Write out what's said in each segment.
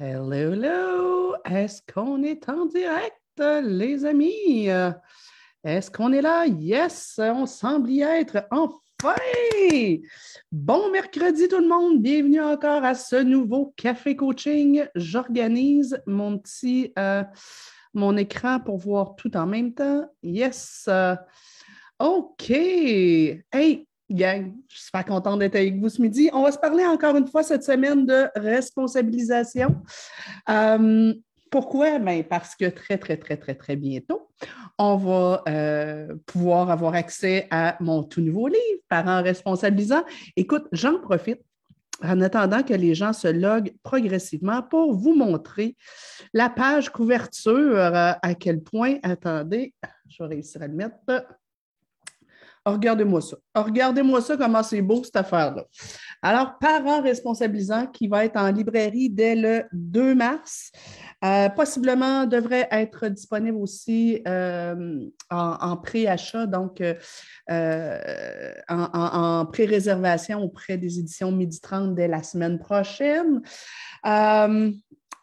Hello, hello! Est-ce qu'on est en direct, les amis? Est-ce qu'on est là? Yes, on semble y être enfin! Bon mercredi tout le monde, bienvenue encore à ce nouveau café coaching. J'organise mon petit, euh, mon écran pour voir tout en même temps. Yes! OK! Hey, Gang, je suis super contente d'être avec vous ce midi. On va se parler encore une fois cette semaine de responsabilisation. Euh, pourquoi? Ben, parce que très, très, très, très, très bientôt, on va euh, pouvoir avoir accès à mon tout nouveau livre, Parents responsabilisants. Écoute, j'en profite en attendant que les gens se loguent progressivement pour vous montrer la page couverture, euh, à quel point, attendez, je vais réussir à le mettre. Oh, regardez-moi ça. Oh, regardez-moi ça, comment c'est beau cette affaire-là. Alors, Parents responsabilisants qui va être en librairie dès le 2 mars. Euh, possiblement devrait être disponible aussi euh, en, pré-achat, donc euh, en, en pré-réservation auprès des éditions Midi 30 dès la semaine prochaine.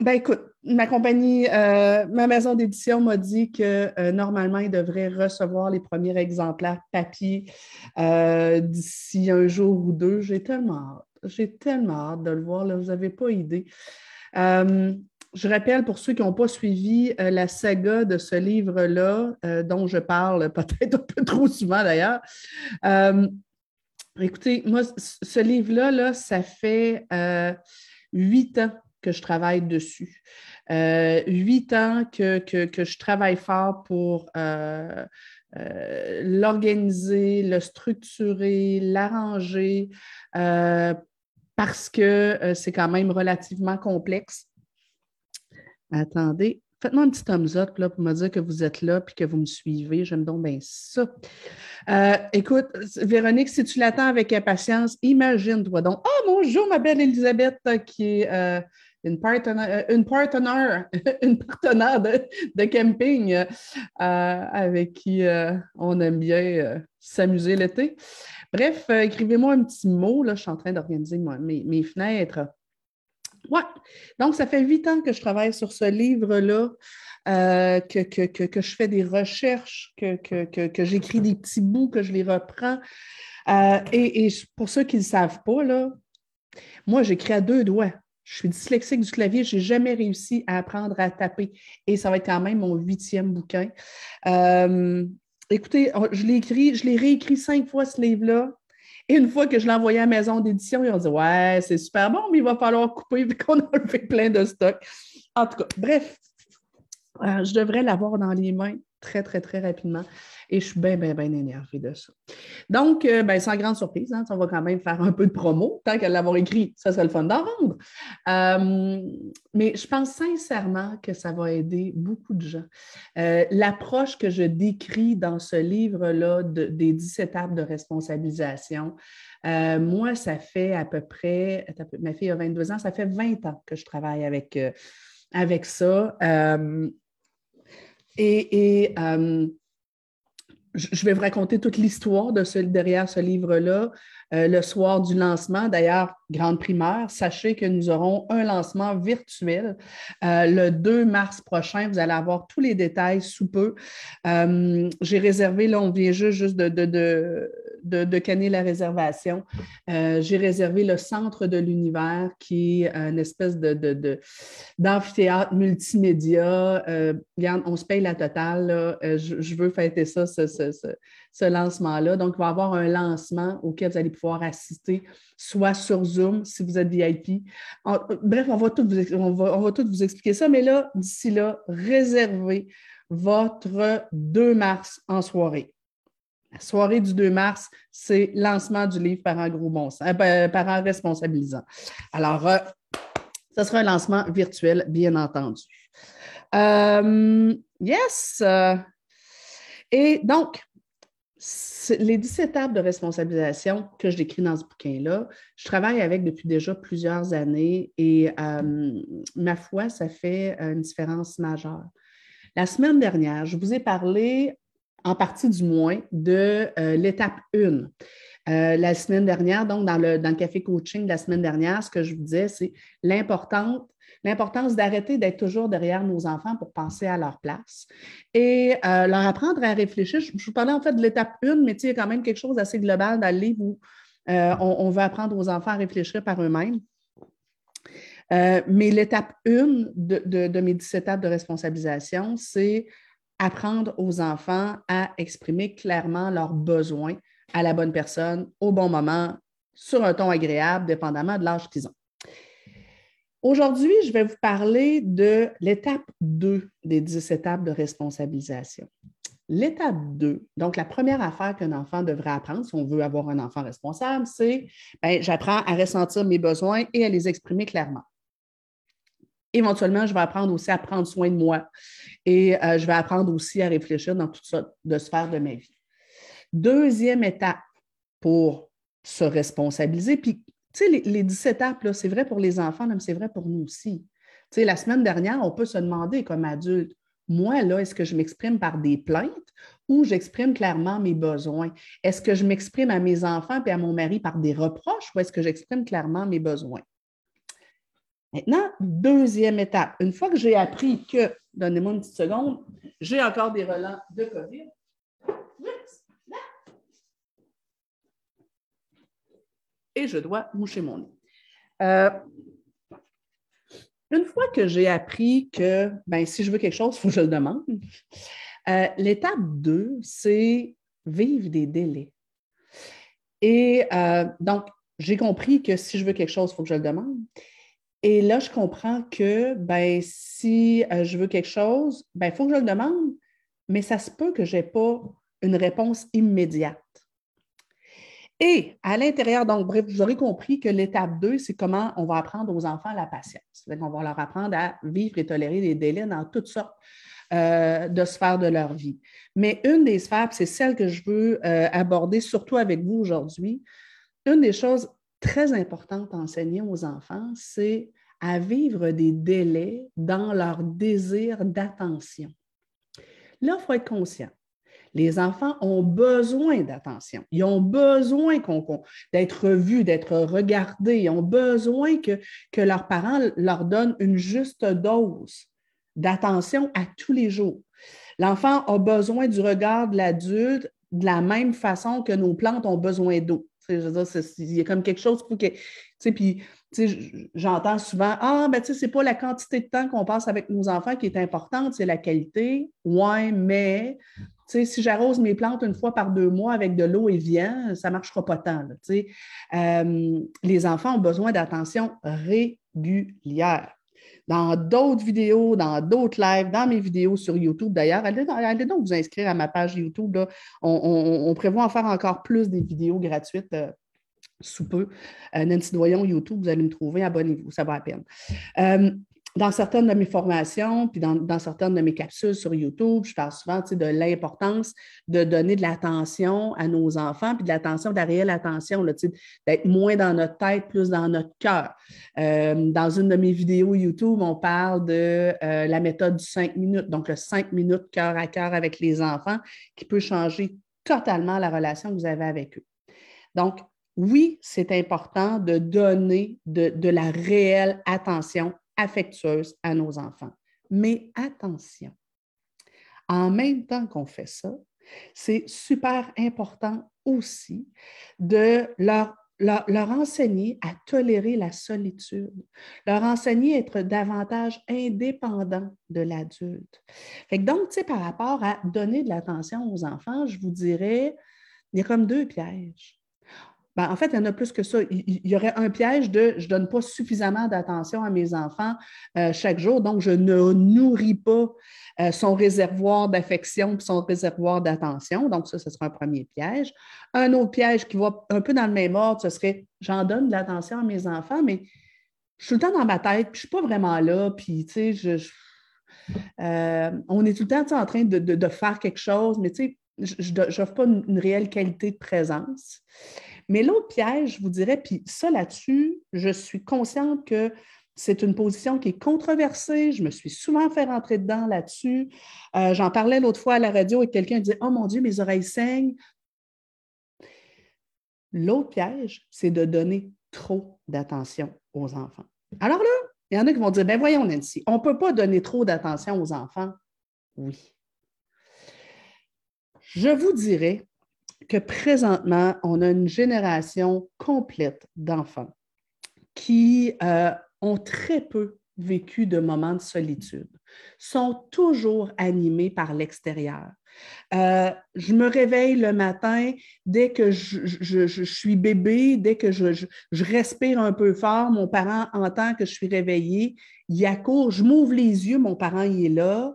Ben écoute, ma compagnie, euh, ma maison d'édition m'a dit que euh, normalement, ils devraient recevoir les premiers exemplaires papier euh, d'ici un jour ou deux. J'ai tellement hâte. J'ai tellement hâte de le voir. Là, vous n'avez pas idée. je rappelle pour ceux qui n'ont pas suivi la saga de ce livre-là, dont je parle peut-être un peu trop souvent d'ailleurs. écoutez, moi, ce livre-là, là, ça fait huit ans que je travaille dessus. Euh, huit ans que, je travaille fort pour euh, euh, l'organiser, le structurer, l'arranger, parce que c'est quand même relativement complexe. Attendez, faites-moi un petit thumbs up là, pour me dire que vous êtes là et que vous me suivez. J'aime donc bien ça. écoute, Véronique, si tu l'attends avec impatience, imagine-toi donc. Oh, bonjour, ma belle Elisabeth, qui est une partenaire, euh, une partenaire, de, camping euh, avec qui euh, on aime bien s'amuser l'été. Bref, écrivez-moi un petit mot. Là, je suis en train d'organiser mes, mes, fenêtres. Ouais. Donc, ça fait huit ans que je travaille sur ce livre-là, que, que, je fais des recherches, que, j'écris des petits bouts, que je les reprends. et, et, pour ceux qui ne le savent pas, là, moi, j'écris à deux doigts. Je suis dyslexique du clavier, je n'ai jamais réussi à apprendre à taper. Et ça va être quand même mon huitième bouquin. Euh, écoutez, je l'ai écrit, je l'ai réécrit cinq fois ce livre-là. Et une fois que je l'ai envoyé à la maison d'édition, ils ont dit Ouais, c'est super bon, mais il va falloir couper vu qu'on a fait plein de stocks. En tout cas, bref, euh, je devrais l'avoir dans les mains très, très, très rapidement. Et je suis bien, bien, bien énervée de ça. Donc, euh, ben, sans grande surprise, hein, on va quand même faire un peu de promo. Tant qu'à l'avoir écrit, ça serait le fun d'en rendre. Euh, mais je pense sincèrement que ça va aider beaucoup de gens. Euh, l'approche que je décris dans ce livre-là des 10 étapes de responsabilisation, moi, ça fait à peu près, ma fille a 22 ans, ça fait 20 ans que je travaille avec, avec ça. et, et je vais vous raconter toute l'histoire de derrière ce livre-là. Euh, le soir du lancement. D'ailleurs, grande primaire, sachez que nous aurons un lancement virtuel euh, le 2 mars prochain. Vous allez avoir tous les détails sous peu. Euh, j'ai réservé, là, on vient juste, juste de, de, canner la réservation. j'ai réservé le centre de l'univers qui est une espèce de, d'amphithéâtre multimédia. regarde, on se paye la totale. Je, veux fêter ça, ce, ce, ce lancement-là. Donc, il va y avoir un lancement auquel vous allez pouvoir assister, soit sur Zoom si vous êtes VIP. bref, on va, tout vous, on, va, tout vous expliquer ça, mais là, d'ici là, réservez votre 2 mars en soirée. La soirée du 2 mars, c'est lancement du livre Parents gros bon sens, euh, Parents responsabilisants. Alors, euh, ce sera un lancement virtuel, bien entendu. Euh, yes! Et donc, les 17 étapes de responsabilisation que je décris dans ce bouquin-là, je travaille avec depuis déjà plusieurs années et euh, ma foi, ça fait une différence majeure. La semaine dernière, je vous ai parlé, en partie du moins, de euh, l'étape 1. Euh, la semaine dernière, donc dans le, dans café coaching de la semaine dernière, ce que je vous disais, c'est l'importance d'arrêter d'être toujours derrière nos enfants pour penser à leur place et euh, leur apprendre à réfléchir. Je, vous parlais en fait de l'étape 1, mais il y a quand même quelque chose d'assez global dans le livre où on, veut apprendre aux enfants à réfléchir par eux-mêmes. Mais l'étape 1 de, de, mes 17 étapes de responsabilisation, c'est apprendre aux enfants à exprimer clairement leurs besoins à la bonne personne, au bon moment, sur un ton agréable, dépendamment de l'âge qu'ils ont. Aujourd'hui, je vais vous parler de l'étape 2 des 10 étapes de responsabilisation. L'étape 2, donc la première affaire qu'un enfant devrait apprendre si on veut avoir un enfant responsable, c'est ben, j'apprends à ressentir mes besoins et à les exprimer clairement. Éventuellement, je vais apprendre aussi à prendre soin de moi et euh, je vais apprendre aussi à réfléchir dans toutes sortes de sphères de ma vie. Deuxième étape pour se responsabiliser, puis tu sais, les, les, 17 étapes, c'est vrai pour les enfants, mais c'est vrai pour nous aussi. Tu sais, la semaine dernière, on peut se demander comme adulte, moi, là, est-ce que je m'exprime par des plaintes ou j'exprime clairement mes besoins? Est-ce que je m'exprime à mes enfants et à mon mari par des reproches ou est-ce que j'exprime clairement mes besoins? Maintenant, deuxième étape. Une fois que j'ai appris que, donnez-moi une petite seconde, j'ai encore des relents de COVID. Et je dois moucher mon nez. Euh, une fois que j'ai appris que ben, si je veux quelque chose, il faut que je le demande, euh, l'étape 2, c'est vivre des délais. Et euh, donc, j'ai compris que si je veux quelque chose, il faut que je le demande. Et là, je comprends que ben, si euh, je veux quelque chose, il ben, faut que je le demande, mais ça se peut que je n'ai pas une réponse immédiate. Et à l'intérieur, donc, bref, vous aurez compris que l'étape 2, c'est comment on va apprendre aux enfants la patience. On va leur apprendre à vivre et tolérer des délais dans toutes sortes euh, de sphères de leur vie. Mais une des sphères, c'est celle que je veux euh, aborder surtout avec vous aujourd'hui, une des choses très importantes à enseigner aux enfants, c'est à vivre des délais dans leur désir d'attention. Là, il faut être conscient. Les enfants ont besoin d'attention. Ils ont besoin d'être vus, d'être regardés. Ils ont besoin que leurs parents leur donnent une juste dose d'attention à tous les jours. L'enfant a besoin du regard de l'adulte de la même façon que nos plantes ont besoin d'eau. Il y a comme quelque chose pour que. Puis, j'entends souvent Ah, ben, tu sais, c'est pas la quantité de temps qu'on passe avec nos enfants qui est importante, c'est la qualité. Ouais, mais si j'arrose mes plantes une fois par deux mois avec de l'eau et vient, ça marchera pas tant. Euh, les enfants ont besoin d'attention régulière. Dans d'autres vidéos, dans d'autres lives, dans mes vidéos sur YouTube d'ailleurs, allez, donc vous inscrire à ma page YouTube. On, prévoit en faire encore plus des vidéos gratuites. Euh, sous peu. Euh, Nancy Doyon, YouTube, vous allez me trouver, abonnez-vous, ça va à peine dans certaines de mes formations, puis dans, certaines de mes capsules sur YouTube, je parle souvent de l'importance de donner de l'attention à nos enfants, puis de l'attention, de la réelle attention, d'être moins dans notre tête, plus dans notre cœur. Euh, dans une de mes vidéos YouTube, on parle de euh, la méthode du 5 minutes, donc le 5 minutes cœur à cœur avec les enfants, qui peut changer totalement la relation que vous avez avec eux. Donc, oui, c'est important de donner de, de la réelle attention affectueuse à nos enfants. Mais attention, en même temps qu'on fait ça, c'est super important aussi de leur, enseigner à tolérer la solitude, leur enseigner à être davantage indépendant de l'adulte. Donc, tu sais, par rapport à donner de l'attention aux enfants, je vous dirais, il y a comme deux pièges. Ben, en fait, il y en a plus que ça. Il, y aurait un piège de je ne donne pas suffisamment d'attention à mes enfants euh, chaque jour, donc je ne nourris pas euh, son réservoir d'affection et son réservoir d'attention. Donc, ça, ce serait un premier piège. Un autre piège qui va un peu dans le même ordre, ce serait j'en donne de l'attention à mes enfants, mais je suis tout le temps dans ma tête, puis je ne suis pas vraiment là, puis tu sais, euh, on est tout le temps en train de, faire quelque chose, mais tu sais, je n'offre pas une réelle qualité de présence. Mais l'autre piège, je vous dirais, puis ça là-dessus, je suis consciente que c'est une position qui est controversée. Je me suis souvent fait rentrer dedans là-dessus. Euh, j'en parlais l'autre fois à la radio et quelqu'un disait Oh mon Dieu, mes oreilles saignent. L'autre piège, c'est de donner trop d'attention aux enfants. Alors là, Il y en a qui vont dire, ben voyons Nancy, on ne peut pas donner trop d'attention aux enfants. Oui. Je vous dirais que présentement, on a une génération complète d'enfants qui euh, ont très peu vécu de moments de solitude, sont toujours animés par l'extérieur. Euh, je me réveille le matin dès que je, suis bébé, dès que je, respire un peu fort, mon parent entend que je suis réveillée, il accourt, je m'ouvre les yeux, mon parent il est là.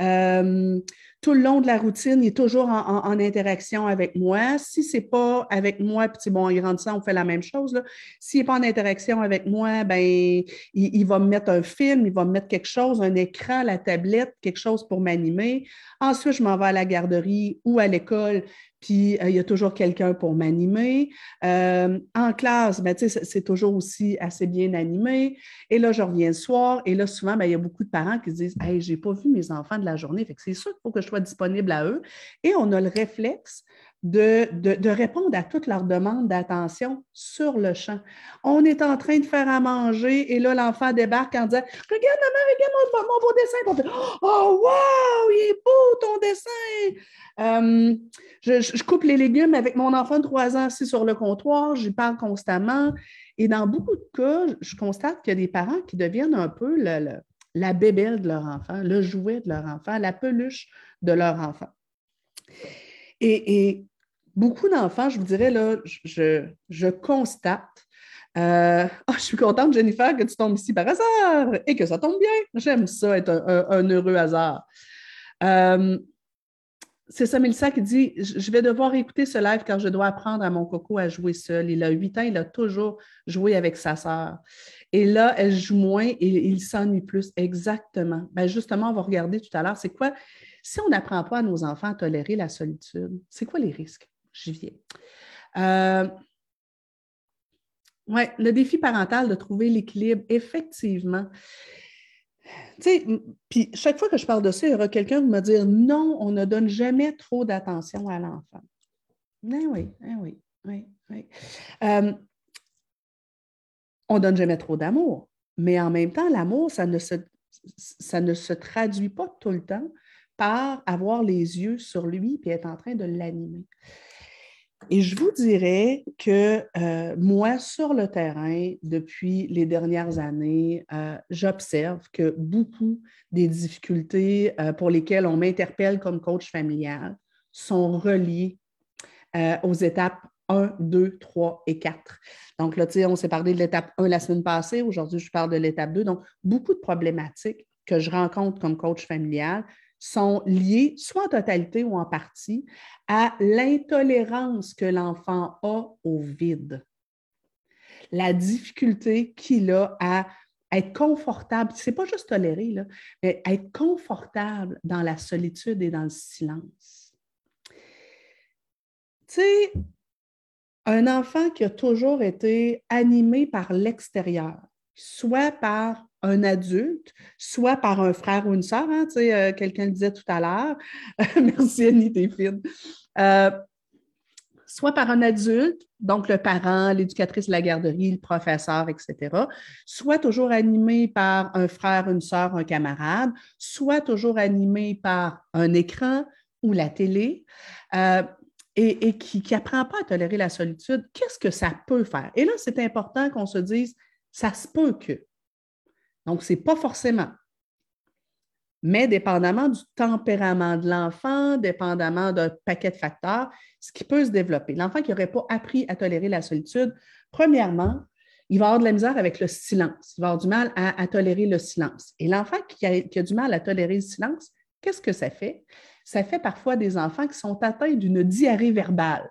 Euh, tout le long de la routine, il est toujours en, interaction avec moi. Si ce n'est pas avec moi, puis bon, il rentre ça, on fait la même chose. S'il n'est pas en interaction avec moi, ben, il, va me mettre un film, il va me mettre quelque chose, un écran, la tablette, quelque chose pour m'animer. Ensuite, je m'en vais à la garderie ou à l'école puis euh, il y a toujours quelqu'un pour m'animer. Euh, en classe, ben, c'est toujours aussi assez bien animé. Et là, je reviens le soir, et là, souvent, ben, il y a beaucoup de parents qui se disent Hey, je n'ai pas vu mes enfants de la journée, c'est sûr qu'il faut que je sois disponible à eux. Et on a le réflexe de, répondre à toutes leurs demandes d'attention sur le champ. On est en train de faire à manger et là, l'enfant débarque en disant Regarde, maman, regarde mon, beau dessin. oh, wow, il est beau ton dessin. Euh, je, coupe les légumes avec mon enfant de 3 ans assis sur le comptoir, j'y parle constamment. Et dans beaucoup de cas, je constate qu'il y a des parents qui deviennent un peu la bébelle de leur enfant, le jouet de leur enfant, la peluche de leur enfant. Et, beaucoup d'enfants, je vous dirais, là, je, constate. Euh, oh, je suis contente, Jennifer, que tu tombes ici par hasard et que ça tombe bien. J'aime ça, être un, heureux hasard. Euh, c'est ça, Mélissa qui dit Je vais devoir écouter ce live car je dois apprendre à mon coco à jouer seul. Il a huit ans, il a toujours joué avec sa sœur. Et là, elle joue moins et il s'ennuie plus. Exactement. Ben justement, on va regarder tout à l'heure, c'est quoi si on n'apprend pas à nos enfants à tolérer la solitude, c'est quoi les risques? J'y viens. Euh, oui, le défi parental de trouver l'équilibre, effectivement. Tu sais, puis chaque fois que je parle de ça, il y aura quelqu'un qui me dire non, on ne donne jamais trop d'attention à l'enfant. Eh oui, eh oui, oui, oui. Euh, on ne donne jamais trop d'amour, mais en même temps, l'amour, ça ça ne se traduit pas tout le temps par avoir les yeux sur lui et être en train de l'animer. Et je vous dirais que euh, moi, sur le terrain, depuis les dernières années, euh, j'observe que beaucoup des difficultés euh, pour lesquelles on m'interpelle comme coach familial sont reliées aux étapes 1, 2, 3 et 4. Donc là, on s'est parlé de l'étape 1 la semaine passée. Aujourd'hui, je parle de l'étape 2. Donc, beaucoup de problématiques que je rencontre comme coach familial sont liées, soit en totalité ou en partie, à l'intolérance que l'enfant a au vide. La difficulté qu'il a à être confortable, c'est pas juste tolérer, là, mais être confortable dans la solitude et dans le silence. Tu sais, un enfant qui a toujours été animé par l'extérieur, soit par un adulte, soit par un frère ou une sœur, hein, euh, quelqu'un le disait tout à l'heure. Merci Annie, t'es. Euh, soit par un adulte, donc le parent, l'éducatrice de la garderie, le professeur, etc., soit toujours animé par un frère, une sœur, un camarade, soit toujours animé par un écran ou la télé. Euh, et, et, qui n'apprend pas à tolérer la solitude, qu'est-ce que ça peut faire? Et là, c'est important qu'on se dise, ça se peut que. Donc, ce n'est pas forcément. Mais dépendamment du tempérament de l'enfant, dépendamment d'un paquet de facteurs, ce qui peut se développer. L'enfant qui n'aurait pas appris à tolérer la solitude, premièrement, il va avoir de la misère avec le silence. Il va avoir du mal à, tolérer le silence. Et l'enfant qui a, du mal à tolérer le silence, qu'est-ce que ça fait? Ça fait parfois des enfants qui sont atteints d'une diarrhée verbale.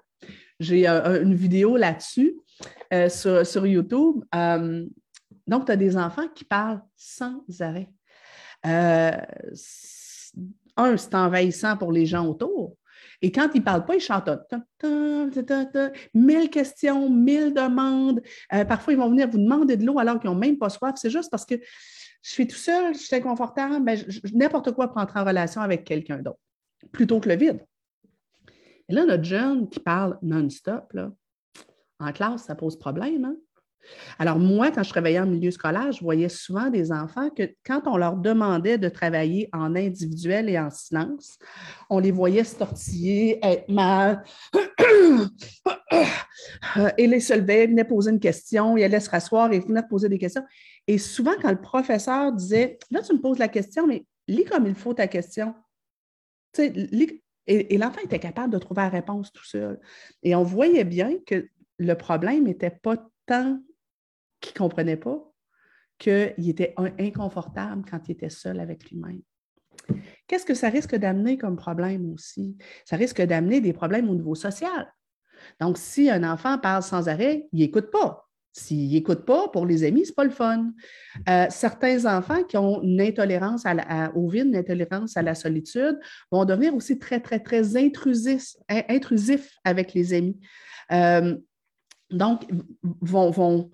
J'ai euh, une vidéo là-dessus euh, sur, YouTube. Euh, donc, tu as des enfants qui parlent sans arrêt. Euh, un, c'est envahissant pour les gens autour. Et quand ils ne parlent pas, ils chantent mille questions, mille demandes. Euh, parfois, ils vont venir vous demander de l'eau alors qu'ils n'ont même pas soif. C'est juste parce que je suis tout seul, je suis inconfortable, ben, n'importe quoi pour entrer en relation avec quelqu'un d'autre, plutôt que le vide. Et là, notre jeune qui parle non-stop, en classe, ça pose problème. Hein? Alors, moi, quand je travaillais en milieu scolaire, je voyais souvent des enfants que quand on leur demandait de travailler en individuel et en silence, on les voyait se tortiller, être mal, et les se levaient, venaient poser une question, ils allaient se rasseoir et venaient poser des questions. Et souvent, quand le professeur disait Là, tu me poses la question, mais lis comme il faut ta question. et, et l'enfant était capable de trouver la réponse tout seul. Et on voyait bien que le problème n'était pas tant qu'il ne comprenait pas qu'il était inconfortable quand il était seul avec lui-même. Qu'est-ce que ça risque d'amener comme problème aussi? Ça risque d'amener des problèmes au niveau social. Donc, si un enfant parle sans arrêt, il n'écoute pas. S'il n'écoute pas, pour les amis, ce n'est pas le fun. Euh, certains enfants qui ont une intolérance au vide, une intolérance à la solitude, vont devenir aussi très, très, très intrusifs, avec les amis. Euh, donc, vont, vont,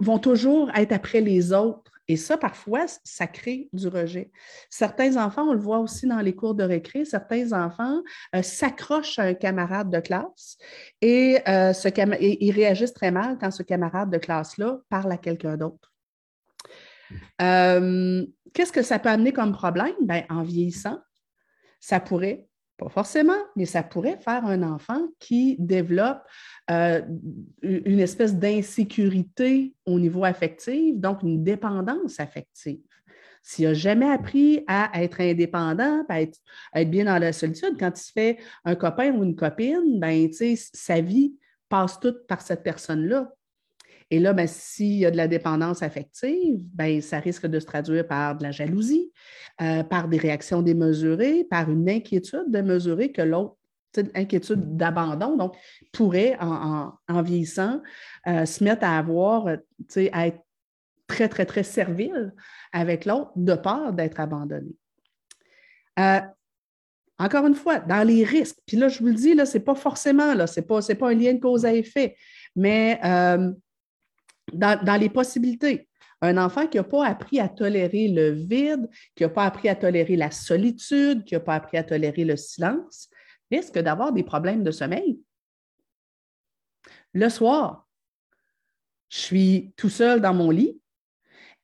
vont toujours être après les autres. Et ça, parfois, ça crée du rejet. Certains enfants, on le voit aussi dans les cours de récré, certains enfants euh, s'accrochent à un camarade de classe et, euh, ils réagissent très mal quand ce camarade de classe-là parle à quelqu'un d'autre. Euh, qu'est-ce que ça peut amener comme problème? Ben, en vieillissant, ça pourrait pas forcément, mais ça pourrait faire un enfant qui développe euh, une espèce d'insécurité au niveau affectif, donc une dépendance affective. S'il n'a jamais appris à être indépendant, à être, bien dans la solitude, quand il se fait un copain ou une copine, ben, sa vie passe toute par cette personne-là. Et là, ben, s'il y a de la dépendance affective, ben, ça risque de se traduire par de la jalousie, euh, par des réactions démesurées, par une inquiétude démesurée que l'autre, inquiétude d'abandon, donc pourrait, en, vieillissant, euh, se mettre à avoir, à être très, très, très servile avec l'autre de peur d'être abandonné. Euh, encore une fois, dans les risques, puis là, je vous le dis, ce n'est pas forcément, ce n'est pas, pas, un lien de cause à effet, mais dans, les possibilités. Un enfant qui n'a pas appris à tolérer le vide, qui n'a pas appris à tolérer la solitude, qui n'a pas appris à tolérer le silence, risque d'avoir des problèmes de sommeil. Le soir, je suis tout seul dans mon lit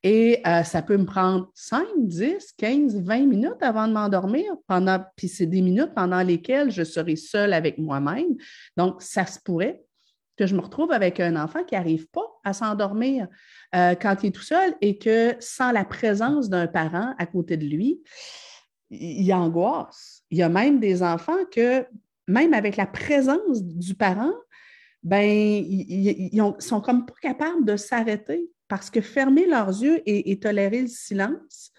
et euh, ça peut me prendre 5, 10, 15, 20 minutes avant de m'endormir, pendant, puis c'est des minutes pendant lesquelles je serai seule avec moi-même. Donc, ça se pourrait que je me retrouve avec un enfant qui n'arrive pas à s'endormir euh, quand il est tout seul et que sans la présence d'un parent à côté de lui, il angoisse. Il y a même des enfants que, même avec la présence du parent, ben, ils, ne sont comme pas capables de s'arrêter parce que fermer leurs yeux et, tolérer le silence,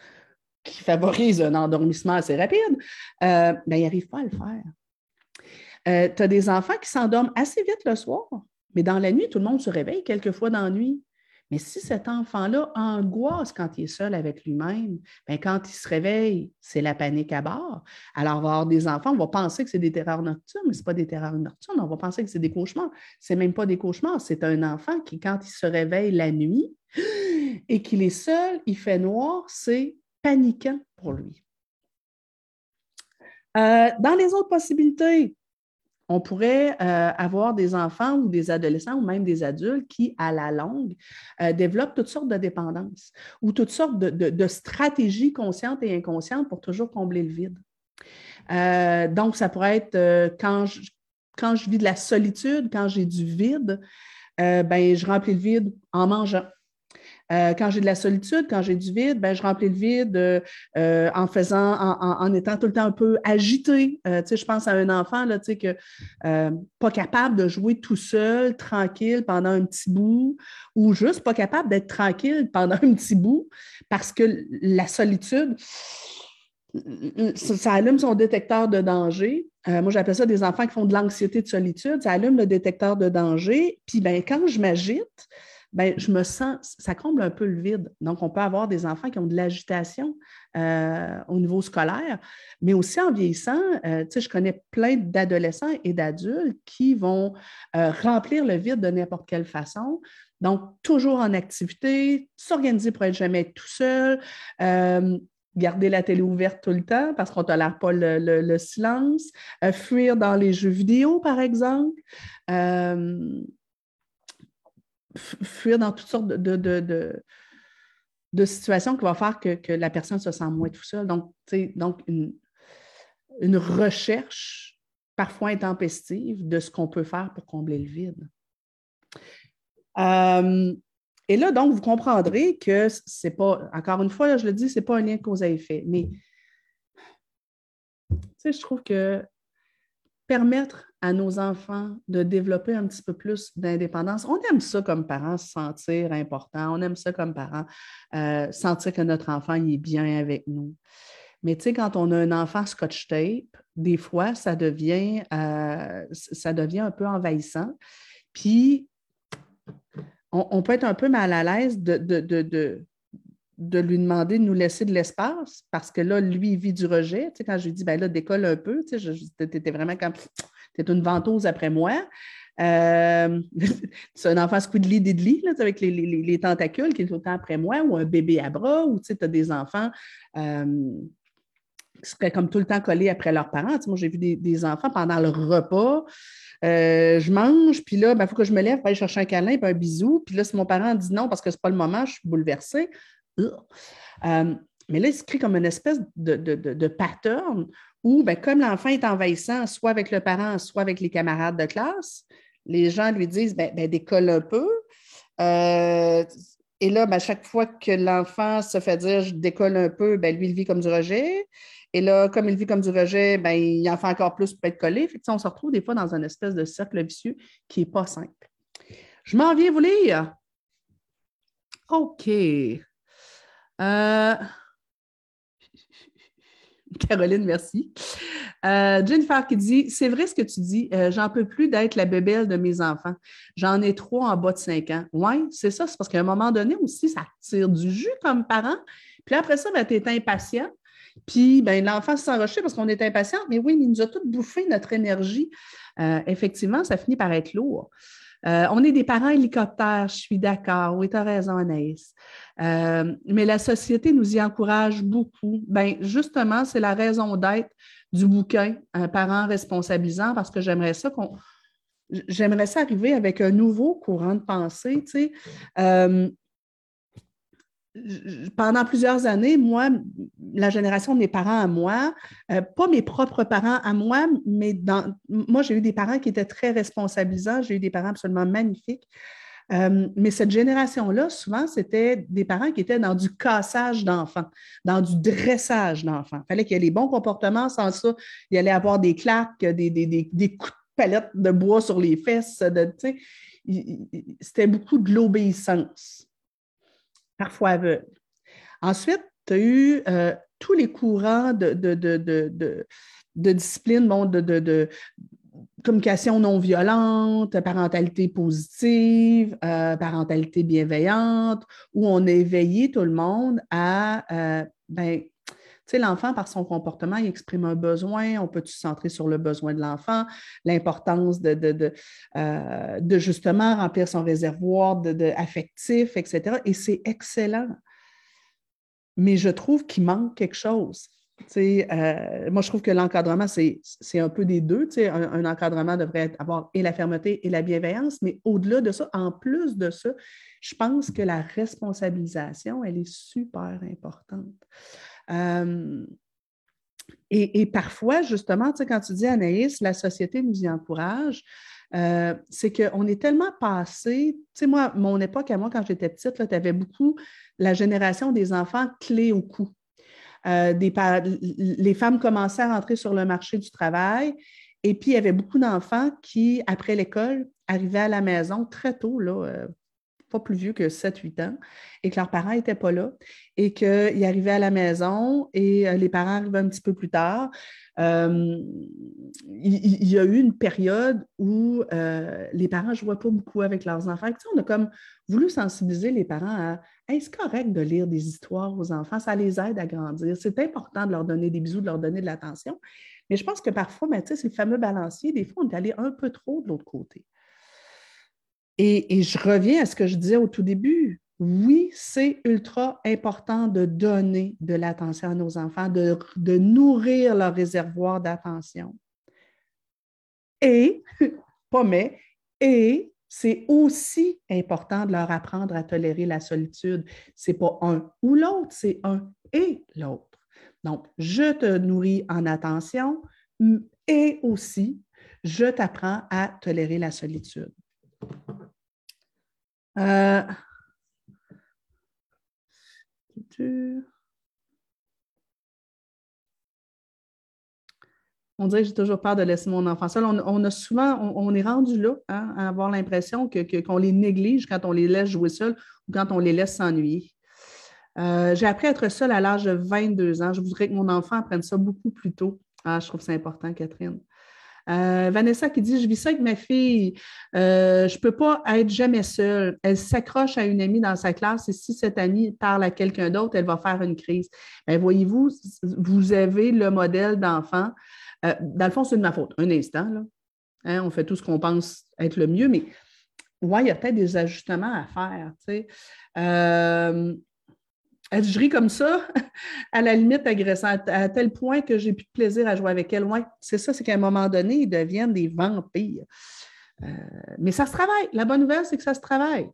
qui favorise un endormissement assez rapide, euh, ben, ils n'arrivent pas à le faire. Euh, tu as des enfants qui s'endorment assez vite le soir, mais dans la nuit, tout le monde se réveille quelquefois dans la nuit. Mais si cet enfant-là angoisse quand il est seul avec lui-même, bien, quand il se réveille, c'est la panique à bord. Alors, on va avoir des enfants, on va penser que c'est des terreurs nocturnes, mais ce n'est pas des terreurs nocturnes, on va penser que c'est des cauchemars. Ce n'est même pas des cauchemars, c'est un enfant qui, quand il se réveille la nuit et qu'il est seul, il fait noir, c'est paniquant pour lui. Euh, dans les autres possibilités, on pourrait euh, avoir des enfants ou des adolescents ou même des adultes qui, à la longue, euh, développent toutes sortes de dépendances ou toutes sortes de, stratégies conscientes et inconscientes pour toujours combler le vide. Euh, donc, ça pourrait être quand je, quand je vis de la solitude, quand j'ai du vide, ben, je remplis le vide en mangeant. Euh, quand j'ai de la solitude, quand j'ai du vide, ben, je remplis le vide euh, euh, en faisant, en, étant tout le temps un peu agité. je pense à un enfant là, que, pas capable de jouer tout seul, tranquille pendant un petit bout, ou juste pas capable d'être tranquille pendant un petit bout parce que la solitude, ça, allume son détecteur de danger. moi, j'appelle ça des enfants qui font de l'anxiété de solitude. Ça allume le détecteur de danger. Puis, ben, quand je m'agite, ben, je me sens, ça comble un peu le vide. Donc, on peut avoir des enfants qui ont de l'agitation euh, au niveau scolaire, mais aussi en vieillissant, euh, je connais plein d'adolescents et d'adultes qui vont euh, remplir le vide de n'importe quelle façon. Donc, toujours en activité, s'organiser pour être jamais tout seul, garder la télé ouverte tout le temps parce qu'on ne tolère pas le, silence, fuir dans les jeux vidéo, par exemple fuir dans toutes sortes de, de, de, situations qui vont faire que, la personne se sent moins tout seul. Donc, donc une, une recherche parfois intempestive de ce qu'on peut faire pour combler le vide. Euh, et là, donc, vous comprendrez que c'est pas, encore une fois, je le dis, ce n'est pas un lien cause à effet, mais je trouve que permettre à nos enfants de développer un petit peu plus d'indépendance. On aime ça comme parents, se sentir important. On aime ça comme parents, euh, sentir que notre enfant est bien avec nous. Mais tu sais, quand on a un enfant scotch tape, des fois, ça devient, euh, ça devient un peu envahissant. Puis, on, peut être un peu mal à l'aise de, de, lui demander de nous laisser de l'espace parce que là, lui, il vit du rejet. Tu sais, quand je lui dis, ben là, décolle un peu, tu sais, étais vraiment comme c'est une ventouse après moi. Euh, c'est un enfant squidly diddly là, avec les, tentacules qui est tout le temps après moi, ou un bébé à bras, ou tu as des enfants euh, qui seraient comme tout le temps collés après leurs parents. moi, j'ai vu des, enfants pendant le repas. Euh, je mange, puis là, il ben, faut que je me lève pour aller chercher un câlin et un bisou. Puis là, si mon parent dit non parce que ce n'est pas le moment, je suis bouleversée. Mais là, il se crée comme une espèce de, de, de pattern ou ben, comme l'enfant est envahissant, soit avec le parent, soit avec les camarades de classe, les gens lui disent ben, ben décolle un peu. Euh, et là, ben, chaque fois que l'enfant se fait dire je décolle un peu, ben, lui, il vit comme du rejet. Et là, comme il vit comme du rejet, ben, il en fait encore plus pour être collé. Fait on se retrouve des fois dans une espèce de cercle vicieux qui n'est pas simple. Je m'en viens vous lire. OK. Euh, Caroline, merci. Euh, Jennifer qui dit C'est vrai ce que tu dis, euh, j'en peux plus d'être la bébelle de mes enfants. J'en ai trois en bas de cinq ans. Oui, c'est ça, c'est parce qu'à un moment donné aussi, ça tire du jus comme parent. Puis après ça, ben, tu es impatient. Puis ben, l'enfant s'enrocher parce qu'on est impatient. Mais oui, il nous a tout bouffé notre énergie. Effectivement, ça finit par être lourd. Euh, on est des parents hélicoptères, je suis d'accord. Oui, tu as raison, Anaïs. Euh, mais la société nous y encourage beaucoup. Ben, justement, c'est la raison d'être du bouquin Un parent responsabilisant parce que j'aimerais ça qu'on. J'aimerais ça arriver avec un nouveau courant de pensée. Tu sais. Euh, pendant plusieurs années, moi, la génération de mes parents à moi, euh, pas mes propres parents à moi, mais dans, moi, j'ai eu des parents qui étaient très responsabilisants, j'ai eu des parents absolument magnifiques. Euh, mais cette génération-là, souvent, c'était des parents qui étaient dans du cassage d'enfants, dans du dressage d'enfants. Il fallait qu'il y ait les bons comportements, sans ça, il allait avoir des claques, des, des, coups de palette de bois sur les fesses. c'était beaucoup de l'obéissance parfois aveugle. Ensuite, tu as eu euh, tous les courants de, de, de, discipline, bon, de, communication non violente, parentalité positive, euh, parentalité bienveillante, où on a éveillé tout le monde à, euh, ben, l'enfant, par son comportement, il exprime un besoin. On peut se centrer sur le besoin de l'enfant, l'importance de, de, euh, de, justement remplir son réservoir de, affectif, etc. Et c'est excellent. Mais je trouve qu'il manque quelque chose. Euh, moi, je trouve que l'encadrement, c'est un peu des deux. Un, un, encadrement devrait avoir et la fermeté et la bienveillance, mais au-delà de ça, en plus de ça, je pense que la responsabilisation, elle est super importante. Euh, et, parfois, justement, quand tu dis Anaïs, la société nous y encourage, euh, c'est qu'on est tellement passé. Tu sais, moi, mon époque à moi, quand j'étais petite, tu avais beaucoup la génération des enfants clés au cou. Euh, les femmes commençaient à rentrer sur le marché du travail et puis il y avait beaucoup d'enfants qui, après l'école, arrivaient à la maison très tôt, là, pas plus vieux que 7-8 ans, et que leurs parents n'étaient pas là, et qu'ils arrivaient à la maison et euh, les parents arrivaient un petit peu plus tard. Euh, il, y a eu une période où euh, les parents ne jouaient pas beaucoup avec leurs enfants. on a comme voulu sensibiliser les parents à est-ce correct de lire des histoires aux enfants? Ça les aide à grandir. C'est important de leur donner des bisous, de leur donner de l'attention. Mais je pense que parfois, ben, c'est le fameux balancier. Des fois, on est allé un peu trop de l'autre côté. Et, je reviens à ce que je disais au tout début. Oui, c'est ultra important de donner de l'attention à nos enfants, de, nourrir leur réservoir d'attention. Et, pas mais, et c'est aussi important de leur apprendre à tolérer la solitude. Ce n'est pas un ou l'autre, c'est un et l'autre. Donc, je te nourris en attention et aussi, je t'apprends à tolérer la solitude. Euh, on dirait que j'ai toujours peur de laisser mon enfant seul. On, a souvent, on, est rendu là hein, à avoir l'impression que, qu'on les néglige quand on les laisse jouer seuls ou quand on les laisse s'ennuyer. Euh, j'ai appris à être seule à l'âge de 22 ans. Je voudrais que mon enfant apprenne ça beaucoup plus tôt. Ah, je trouve ça important, Catherine. Euh, Vanessa qui dit Je vis ça avec ma fille. Euh, je ne peux pas être jamais seule. Elle s'accroche à une amie dans sa classe et si cette amie parle à quelqu'un d'autre, elle va faire une crise. Ben, voyez-vous, vous avez le modèle d'enfant. Euh, dans le fond, c'est de ma faute. Un instant, là. Hein, on fait tout ce qu'on pense être le mieux, mais ouais, il y a peut-être des ajustements à faire. Je ris comme ça, à la limite agressante, à tel point que j'ai plus de plaisir à jouer avec elle. Ouais, c'est ça, c'est qu'à un moment donné, ils deviennent des vampires. Euh, mais ça se travaille. La bonne nouvelle, c'est que ça se travaille.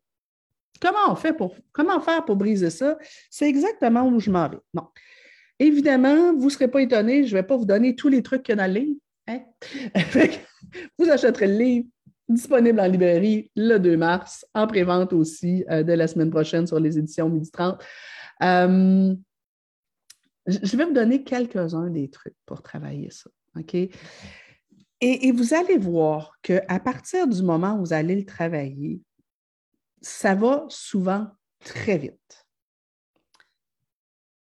Comment on fait pour comment faire pour briser ça? C'est exactement où je m'en vais. Bon. Évidemment, vous ne serez pas étonnés, je ne vais pas vous donner tous les trucs qu'il y a dans le livre. Hein? vous achèterez le livre disponible en librairie le 2 mars, en prévente aussi euh, de la semaine prochaine sur les éditions Midi 30. Euh, je vais vous donner quelques-uns des trucs pour travailler ça. OK? Et, vous allez voir qu'à partir du moment où vous allez le travailler, ça va souvent très vite.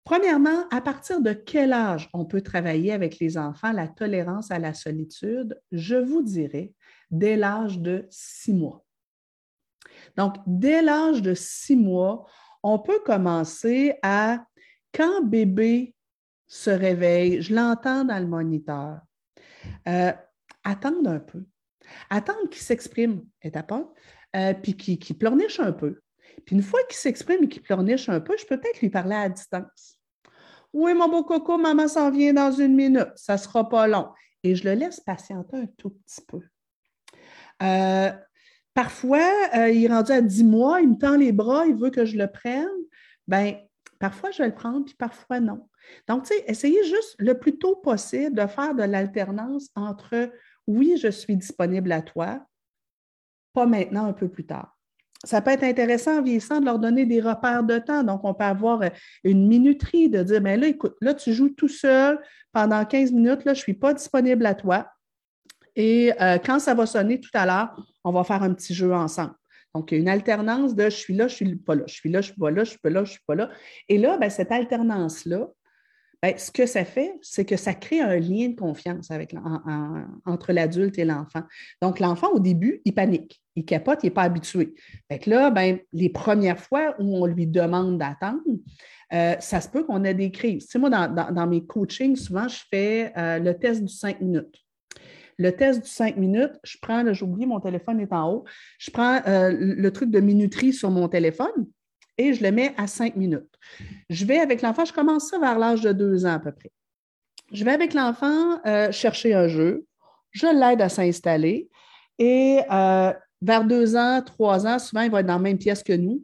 Premièrement, à partir de quel âge on peut travailler avec les enfants la tolérance à la solitude? Je vous dirais dès l'âge de six mois. Donc, dès l'âge de six mois, on peut commencer à, quand bébé se réveille, je l'entends dans le moniteur, euh, attendre un peu. Attendre qu'il s'exprime, étape euh, puis qu'il pleurniche un peu. Puis une fois qu'il s'exprime et qu'il pleurniche un peu, je peux peut-être lui parler à distance. Oui, mon beau coco, maman s'en vient dans une minute, ça ne sera pas long. Et je le laisse patienter un tout petit peu. Euh, Parfois, euh, il est rendu à 10 mois, il me tend les bras, il veut que je le prenne. Bien, parfois, je vais le prendre, puis parfois, non. Donc, tu sais, essayez juste le plus tôt possible de faire de l'alternance entre oui, je suis disponible à toi, pas maintenant, un peu plus tard. Ça peut être intéressant en vieillissant de leur donner des repères de temps. Donc, on peut avoir une minuterie de dire, bien là, écoute, là, tu joues tout seul pendant 15 minutes, là, je ne suis pas disponible à toi. Et euh, quand ça va sonner tout à l'heure, on va faire un petit jeu ensemble. Donc, il y a une alternance de je suis là, je suis pas là, je suis là, je suis pas là, je suis pas là, je suis pas là. Et là, ben, cette alternance-là, ben, ce que ça fait, c'est que ça crée un lien de confiance avec, entre l'adulte et l'enfant. Donc, l'enfant, au début, il panique, il capote, il n'est pas habitué. Fait là, ben, les premières fois où on lui demande d'attendre, euh, ça se peut qu'on ait des crises. Tu sais, moi, dans, mes coachings, souvent, je fais euh, le test du 5 minutes. Le test du 5 minutes, je prends, j'ai oublié, mon téléphone est en haut, je prends euh, le truc de minuterie sur mon téléphone et je le mets à 5 minutes. Je vais avec l'enfant, je commence ça vers l'âge de 2 ans à peu près. Je vais avec l'enfant euh, chercher un jeu, je l'aide à s'installer et euh, vers 2 ans, 3 ans, souvent il va être dans la même pièce que nous.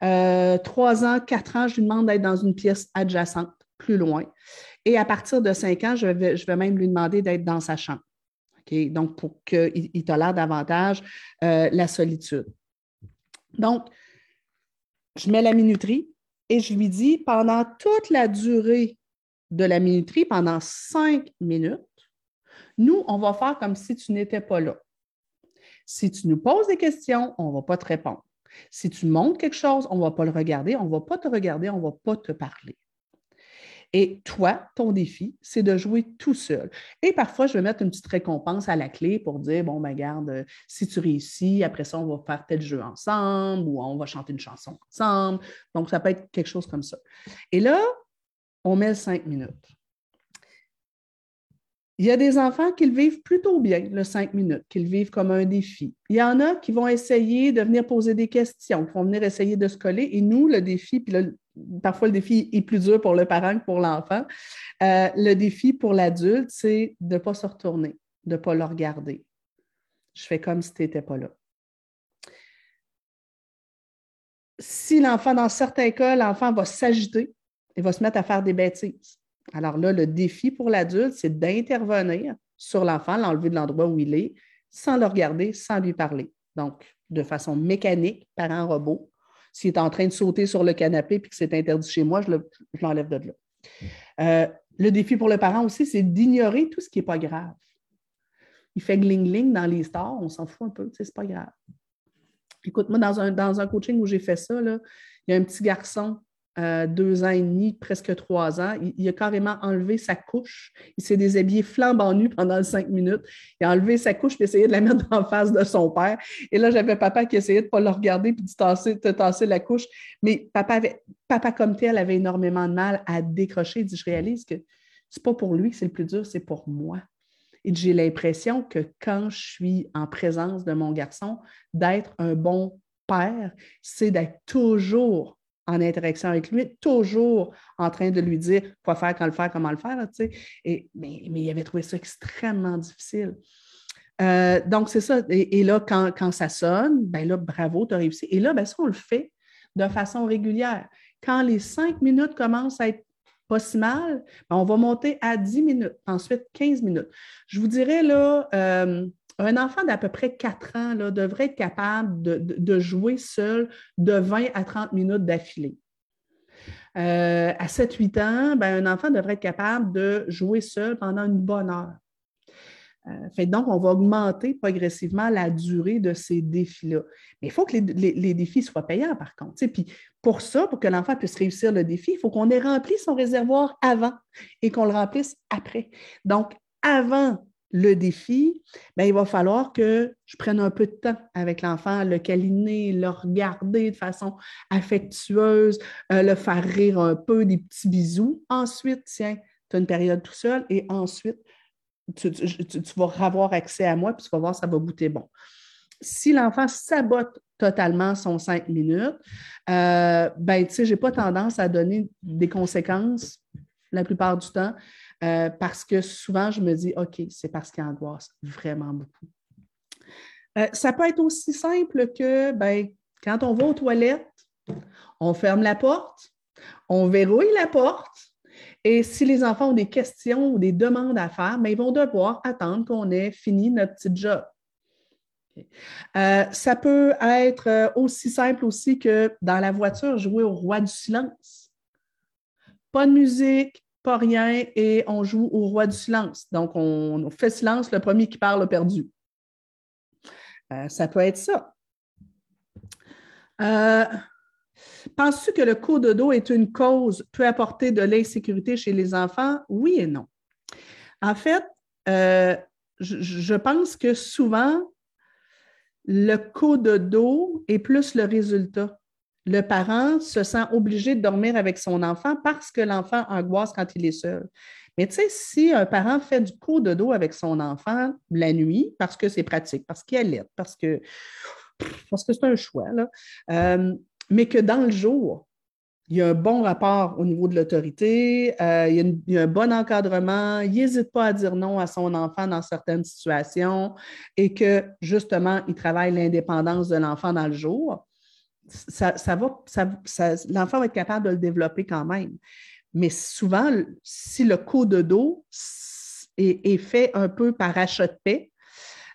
3 ans, 4 ans, je lui demande d'être dans une pièce adjacente, plus loin. Et à partir de 5 ans, je vais même lui demander d'être dans sa chambre. Donc, pour qu'il tolère davantage euh, la solitude. Donc, je mets la minuterie et je lui dis pendant toute la durée de la minuterie, pendant cinq minutes, nous, on va faire comme si tu n'étais pas là. Si tu nous poses des questions, on ne va pas te répondre. Si tu montres quelque chose, on ne va pas le regarder, on ne va pas te regarder, on ne va pas te parler. Et toi, ton défi, c'est de jouer tout seul. Et parfois, je vais mettre une petite récompense à la clé pour dire, bon, ben garde, euh, si tu réussis, après ça, on va faire tel jeu ensemble ou on va chanter une chanson ensemble. Donc, ça peut être quelque chose comme ça. Et là, on met cinq minutes. Il y a des enfants qui le vivent plutôt bien, le cinq minutes, qui le vivent comme un défi. Il y en a qui vont essayer de venir poser des questions, qui vont venir essayer de se coller. Et nous, le défi, puis là, parfois le défi est plus dur pour le parent que pour l'enfant. Euh, le défi pour l'adulte, c'est de ne pas se retourner, de ne pas le regarder. Je fais comme si tu n'étais pas là. si l'enfant, dans certains cas, l'enfant va s'agiter et va se mettre à faire des bêtises. Alors là, le défi pour l'adulte, c'est d'intervenir sur l'enfant, l'enlever de l'endroit où il est, sans le regarder, sans lui parler. Donc, de façon mécanique, par un robot. S'il est en train de sauter sur le canapé et que c'est interdit chez moi, je l'enlève de là. Euh, le défi pour le parent aussi, c'est d'ignorer tout ce qui n'est pas grave. Il fait gling-gling dans les stars, on s'en fout un peu, c'est pas grave. Écoute, moi, dans un, dans un coaching où j'ai fait ça, il y a un petit garçon euh, deux ans et demi, presque trois ans. Il, a carrément enlevé sa couche. Il s'est déshabillé flambant nu pendant cinq minutes. Il a enlevé sa couche et essayé de la mettre en face de son père. Et là, j'avais papa qui essayait de ne pas le regarder puis de tasser, de tasser la couche. Mais papa, avait, papa comme tel avait énormément de mal à décrocher. Il dit, je réalise que c'est pas pour lui que c'est le plus dur, c'est pour moi. Et j'ai l'impression que quand je suis en présence de mon garçon, d'être un bon père, c'est d'être toujours en interaction avec lui, toujours en train de lui dire quoi faire, quand le faire, comment le faire. et, mais, il avait trouvé ça extrêmement difficile. Euh, donc, c'est ça. Et, là, quand, ça sonne, ben là, bravo, tu as réussi. Et là, ben, ça, on le fait de façon régulière. Quand les cinq minutes commencent à être pas si mal, ben, on va monter à 10 minutes, ensuite 15 minutes. Je vous dirais, là, euh, un enfant d'à peu près 4 ans devrait être capable de, jouer seul de 20 à 30 minutes d'affilée. Euh, à 7-8 ans, ben, un enfant devrait être capable de jouer seul pendant une bonne heure. Euh, donc, on va augmenter progressivement la durée de ces défis-là. Mais il faut que les, défis soient payants, par contre. Puis pour ça, pour que l'enfant puisse réussir le défi, il faut qu'on ait rempli son réservoir avant et qu'on le remplisse après. Donc, avant le défi, bien, il va falloir que je prenne un peu de temps avec l'enfant, le câliner, le regarder de façon affectueuse, euh, le faire rire un peu, des petits bisous. Ensuite, tiens, tu as une période tout seul et ensuite, tu, vas avoir accès à moi puis tu vas voir, ça va goûter bon. Si l'enfant sabote totalement son cinq minutes, euh, ben, tu sais, je n'ai pas tendance à donner des conséquences la plupart du temps. Euh, parce que souvent, je me dis, OK, c'est parce qu'il angoisse vraiment beaucoup. Euh, ça peut être aussi simple que ben, quand on va aux toilettes, on ferme la porte, on verrouille la porte, et si les enfants ont des questions ou des demandes à faire, ben, ils vont devoir attendre qu'on ait fini notre petit job. Euh, ça peut être aussi simple aussi que dans la voiture, jouer au roi du silence. Pas de musique, pas rien et on joue au roi du silence. Donc, on, fait silence, le premier qui parle a perdu. Euh, ça peut être ça. Euh, penses-tu que le coup de dos est une cause peut apporter de l'insécurité chez les enfants? Oui et non. En fait, euh, je, pense que souvent, le coup de dos est plus le résultat le parent se sent obligé de dormir avec son enfant parce que l'enfant angoisse quand il est seul. Mais tu sais, si un parent fait du coup de dos avec son enfant la nuit, parce que c'est pratique, parce qu'il allait, parce que parce que c'est un choix, euh, mais que dans le jour, il y a un bon rapport au niveau de l'autorité, euh, il, y a un bon encadrement, il n'hésite pas à dire non à son enfant dans certaines situations et que justement, il travaille l'indépendance de l'enfant dans le jour ça, l'enfant va être capable de le développer quand même. Mais souvent, si le coup de dos est, fait un peu par achat de paix,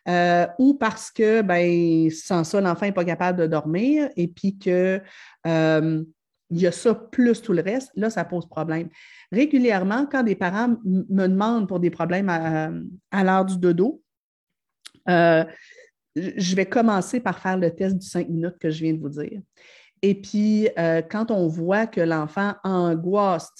euh, ou parce que ben, sans ça, l'enfant n'est pas capable de dormir et puis qu'il euh, y a ça plus tout le reste, là, ça pose problème. Régulièrement, quand des parents me demandent pour des problèmes à, à l'heure du dodo, euh, je vais commencer par faire le test du cinq minutes que je viens de vous dire. Et puis, euh, quand on voit que l'enfant angoisse,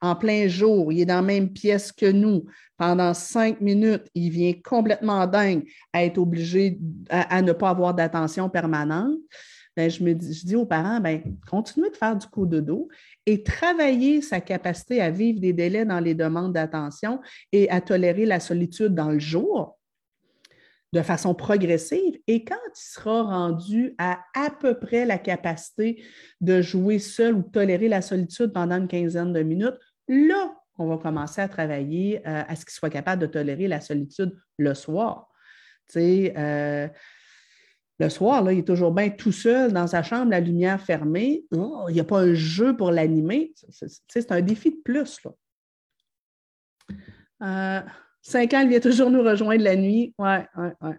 en plein jour, il est dans la même pièce que nous, pendant cinq minutes, il vient complètement dingue à être obligé à, ne pas avoir d'attention permanente. Ben, je me dis, je dis aux parents, ben, continuez de faire du coup de dos et travailler sa capacité à vivre des délais dans les demandes d'attention et à tolérer la solitude dans le jour de façon progressive. Et quand il sera rendu à à peu près la capacité de jouer seul ou tolérer la solitude pendant une quinzaine de minutes, là, on va commencer à travailler euh, à ce qu'il soit capable de tolérer la solitude le soir. Euh, Le soir, là, il est toujours bien tout seul dans sa chambre, la lumière fermée. Oh, il n'y a pas un jeu pour l'animer. C'est un défi de plus. Là. Euh, cinq ans, il vient toujours nous rejoindre la nuit. Ouais, ouais, ouais,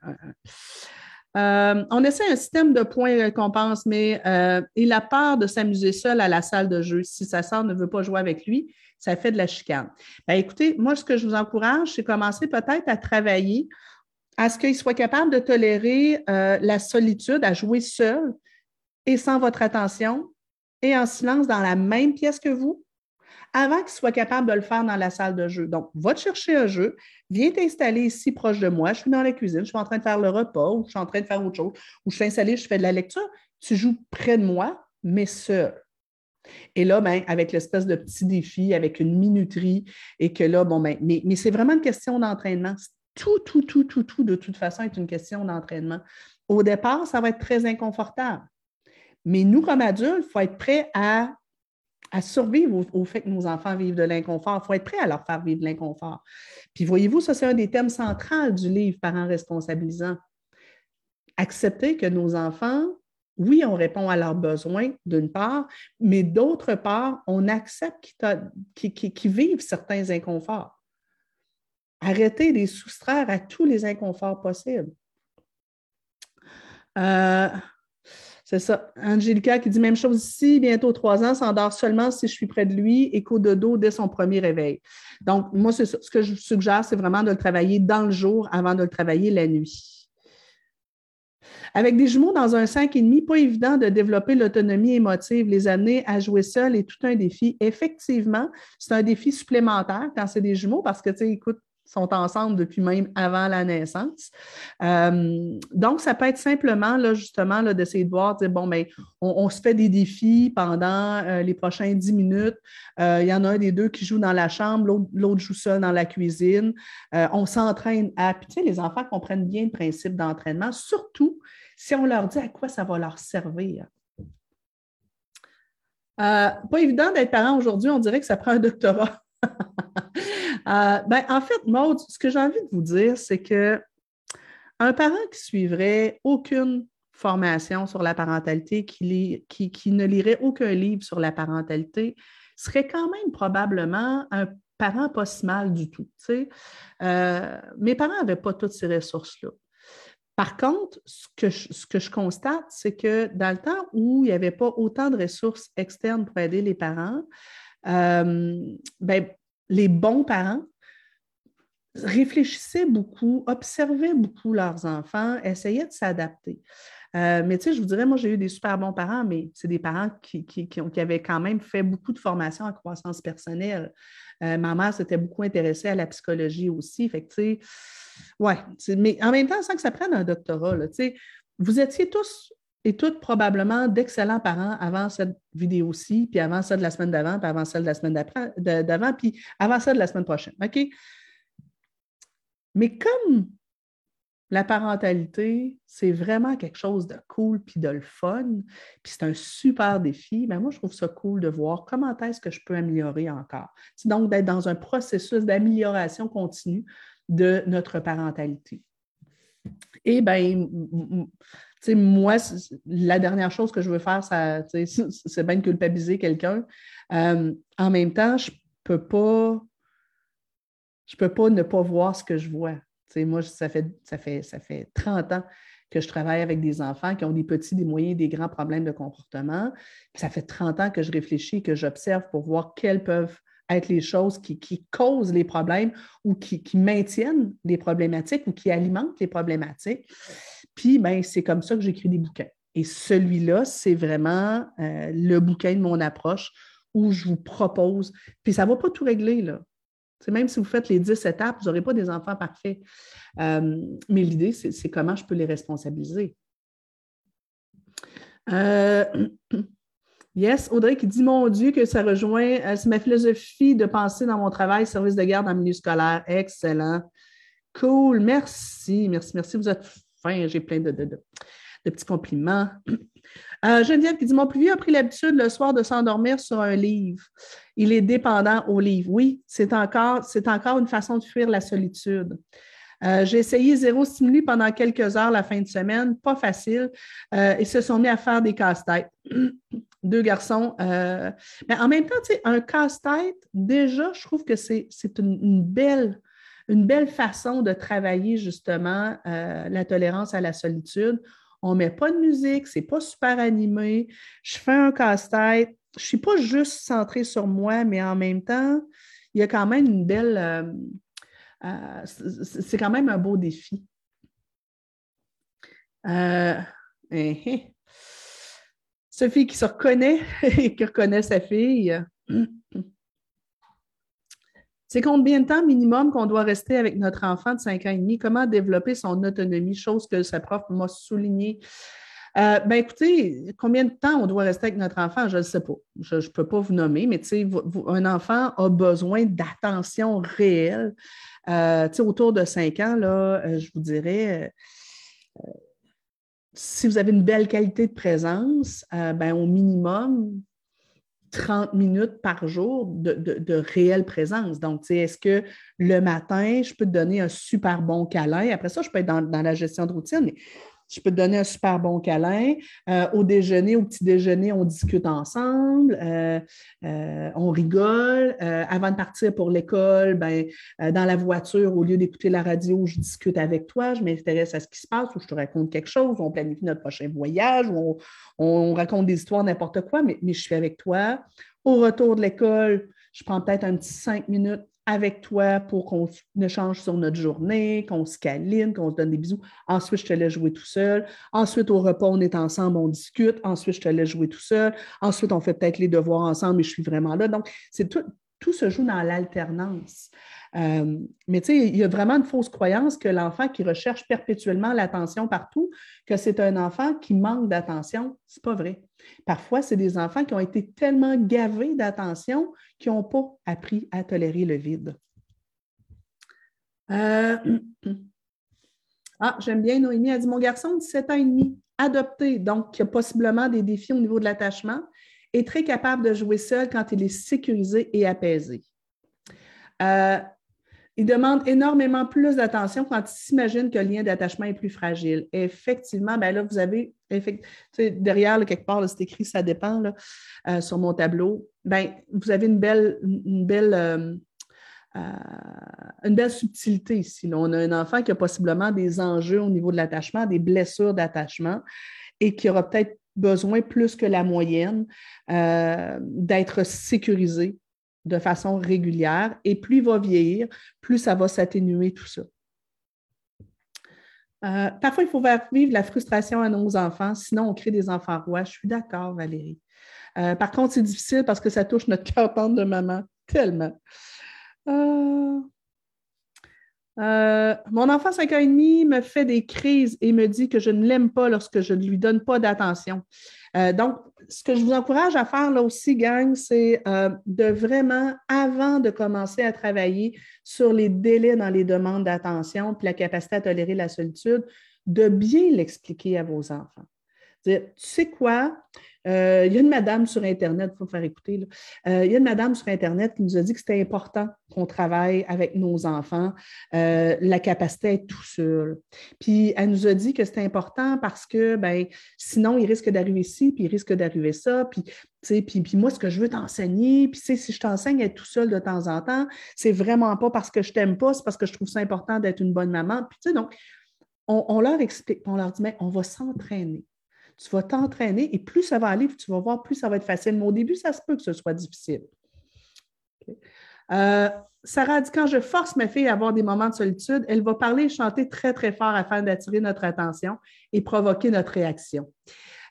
euh, on essaie un système de points et récompenses, mais euh, il a peur de s'amuser seul à la salle de jeu. Si sa sœur ne veut pas jouer avec lui, ça fait de la chicane. Ben, écoutez, moi, ce que je vous encourage, c'est commencer peut-être à travailler à ce qu'il soit capable de tolérer euh, la solitude, à jouer seul et sans votre attention et en silence dans la même pièce que vous, avant qu'il soit capable de le faire dans la salle de jeu. Donc, va te chercher un jeu, viens t'installer ici proche de moi, je suis dans la cuisine, je suis en train de faire le repas ou je suis en train de faire autre chose, ou je suis installée, je fais de la lecture. Tu joues près de moi, mais seul. Et là, ben, avec l'espèce de petit défi, avec une minuterie, et que là, bon, ben, mais, mais c'est vraiment une question d'entraînement. Tout, tout, tout, tout, tout, de toute façon, est une question d'entraînement. Au départ, ça va être très inconfortable. Mais nous, comme adultes, il faut être prêt à à survivre au, fait que nos enfants vivent de l'inconfort. Il faut être prêt à leur faire vivre de l'inconfort. Puis voyez-vous, ça, c'est un des thèmes centraux du livre Parents responsabilisants. Accepter que nos enfants, oui, on répond à leurs besoins d'une part, mais d'autre part, on accepte qu'ils vivent certains inconforts. Arrêter de les soustraire à tous les inconforts possibles. Euh, c'est ça. Angelica qui dit même chose ici, bientôt trois ans, s'endort seulement si je suis près de lui et qu'au dodo dès son premier réveil. Donc, moi, ce que je suggère, c'est vraiment de le travailler dans le jour avant de le travailler la nuit. Avec des jumeaux dans un 5,5, pas évident de développer l'autonomie émotive. Les amener à jouer seul est tout un défi. Effectivement, c'est un défi supplémentaire quand c'est des jumeaux parce que, tu sais, écoute, sont ensemble depuis même avant la naissance. Euh, donc, ça peut être simplement, là, justement, là, d'essayer de voir, dire, bon, bien, on, se fait des défis pendant euh, les prochains dix minutes. Euh, il y en a un des deux qui joue dans la chambre, l'autre joue seul dans la cuisine. on s'entraîne à. Puis, tu sais, les enfants comprennent bien le principe d'entraînement, surtout si on leur dit à quoi ça va leur servir. pas évident d'être parent aujourd'hui, on dirait que ça prend un doctorat. Euh, ben, en fait, Maud, ce que j'ai envie de vous dire, c'est que un parent qui suivrait aucune formation sur la parentalité, qui, qui, ne lirait aucun livre sur la parentalité, serait quand même probablement un parent pas si mal du tout. Euh, mes parents n'avaient pas toutes ces ressources-là. Par contre, ce que je, ce que je constate, c'est que dans le temps où il n'y avait pas autant de ressources externes pour aider les parents, ben, les bons parents réfléchissaient beaucoup, observaient beaucoup leurs enfants, essayaient de s'adapter. Euh, mais tu sais, je vous dirais, moi, j'ai eu des super bons parents, mais c'est des parents qui, qui, avaient quand même fait beaucoup de formations en croissance personnelle. Euh, ma mère s'était beaucoup intéressée à la psychologie aussi. Fait que, tu sais, ouais, mais en même temps, sans que ça prenne un doctorat, tu sais, vous étiez tous et toutes probablement d'excellents parents avant cette vidéo-ci, puis avant celle de la semaine d'avant, puis avant celle de la semaine d'avant, puis avant celle de la semaine prochaine. OK? Mais comme la parentalité, c'est vraiment quelque chose de cool puis de le fun, puis c'est un super défi, bien moi, je trouve ça cool de voir comment est-ce que je peux améliorer encore. C'est donc d'être dans un processus d'amélioration continue de notre parentalité. Et bien, moi, la dernière chose que je veux faire, c'est bien de culpabiliser quelqu'un. Euh, en même temps, je peux pas peux pas ne pas voir ce que je vois. moi, ça fait, ça, fait, ça fait 30 ans que je travaille avec des enfants qui ont des petits, des moyens, des grands problèmes de comportement. ça fait 30 ans que je réfléchis, que j'observe pour voir quelles peuvent être les choses qui, causent les problèmes ou qui, maintiennent les problématiques ou qui alimentent les problématiques. Puis, ben, c'est comme ça que j'écris des bouquins. Et celui-là, c'est vraiment euh, le bouquin de mon approche où je vous propose, puis ça ne va pas tout régler, là. même si vous faites les 10 étapes, vous n'aurez pas des enfants parfaits. Euh, mais l'idée, c'est comment je peux les responsabiliser. Euh, yes, Audrey qui dit Mon Dieu, que ça rejoint, c'est ma philosophie de penser dans mon travail, service de garde en milieu scolaire. Excellent. Cool. Merci, merci, merci. Vous êtes fin, j'ai plein de, petits compliments. Euh, Geneviève qui dit Mon plus vieux a pris l'habitude le soir de s'endormir sur un livre. Il est dépendant au livre. Oui, c'est encore, une façon de fuir la solitude. Euh, j'ai essayé zéro stimuli pendant quelques heures la fin de semaine, pas facile. Euh, ils se sont mis à faire des casse-têtes. Deux garçons. Euh, mais en même temps, un casse-tête, déjà, je trouve que c'est une, belle, une belle façon de travailler justement la tolérance à la solitude. On ne met pas de musique, c'est pas super animé. Je fais un casse-tête. Je ne suis pas juste centrée sur moi, mais en même temps, il y a quand même une belle euh, c'est quand même un beau défi. Euh, eh. Sophie qui se reconnaît et qui reconnaît sa fille. C'est combien de temps minimum qu'on doit rester avec notre enfant de 5 ans et demi? Comment développer son autonomie? Chose que sa prof m'a souligné. Euh, ben écoutez, combien de temps on doit rester avec notre enfant? Je ne sais pas. Je ne peux pas vous nommer, mais un enfant a besoin d'attention réelle. Euh, autour de 5 ans, là, euh, je vous dirais, euh, si vous avez une belle qualité de présence, ben, au minimum, 30 minutes par jour de, réelle présence. Donc, est-ce que le matin, je peux te donner un super bon câlin? Après ça, je peux être dans, dans la gestion de routine, mais je peux te donner un super bon câlin. Euh, au déjeuner, au petit déjeuner, on discute ensemble, euh, euh, on rigole. avant de partir pour l'école, ben, dans la voiture, au lieu d'écouter la radio, je discute avec toi, je m'intéresse à ce qui se passe, ou je te raconte quelque chose, on planifie notre prochain voyage, on, raconte des histoires, n'importe quoi, mais je suis avec toi. Au retour de l'école, je prends peut-être un petit cinq minutes avec toi pour qu'on échange sur notre journée, qu'on se câline, qu'on se donne des bisous. Ensuite, je te laisse jouer tout seul. Ensuite, au repas, on est ensemble, on discute. Ensuite, je te laisse jouer tout seul. Ensuite, on fait peut-être les devoirs ensemble et je suis vraiment là. Donc, c'est tout, tout se joue dans l'alternance. Euh, mais tu sais, il y a vraiment une fausse croyance que l'enfant qui recherche perpétuellement l'attention partout, que c'est un enfant qui manque d'attention. Ce n'est pas vrai. Parfois, c'est des enfants qui ont été tellement gavés d'attention qu'ils n'ont pas appris à tolérer le vide. Euh, ah, j'aime bien Noémie. Elle dit Mon garçon, 17 ans et demi, adopté, donc qui a possiblement des défis au niveau de l'attachement, est très capable de jouer seul quand il est sécurisé et apaisé. Euh, il demande énormément plus d'attention quand il s'imagine que le lien d'attachement est plus fragile. effectivement, ben là, vous avez derrière, quelque part, c'est écrit ça dépend euh, sur mon tableau. Ben, vous avez une belle, une belle, euh, une belle subtilité ici. On a un enfant qui a possiblement des enjeux au niveau de l'attachement, des blessures d'attachement et qui aura peut-être besoin plus que la moyenne euh, d'être sécurisé de façon régulière. Et plus il va vieillir, plus ça va s'atténuer tout ça. Euh, parfois, il faut vivre la frustration à nos enfants, sinon on crée des enfants rois. Je suis d'accord, Valérie. Euh, par contre, c'est difficile parce que ça touche notre cœur tendre de maman tellement. Euh, mon enfant 5 ans et demi me fait des crises et me dit que je ne l'aime pas lorsque je ne lui donne pas d'attention. Euh, donc, ce que je vous encourage à faire là aussi, gang, c'est euh, de vraiment, avant de commencer à travailler sur les délais dans les demandes d'attention puis la capacité à tolérer la solitude, de bien l'expliquer à vos enfants. Tu sais quoi, euh, il y a une madame sur Internet, il faut faire écouter, euh, il y a une madame sur Internet qui nous a dit que c'était important qu'on travaille avec nos enfants, euh, la capacité à être tout seul. Puis elle nous a dit que c'était important parce que ben, sinon, il risque d'arriver ici, puis il risque d'arriver ça, puis puis, puis moi, ce que je veux t'enseigner, puis si je t'enseigne à être tout seul de temps en temps, c'est vraiment pas parce que je t'aime pas, c'est parce que je trouve ça important d'être une bonne maman. Puis, donc, on, on, leur explique, on leur dit, mais on va s'entraîner tu vas t'entraîner et plus ça va aller, tu vas voir, plus ça va être facile. Mais au début, ça se peut que ce soit difficile. Euh, Sarah dit quand je force ma fille à avoir des moments de solitude, elle va parler et chanter très, très fort afin d'attirer notre attention et provoquer notre réaction.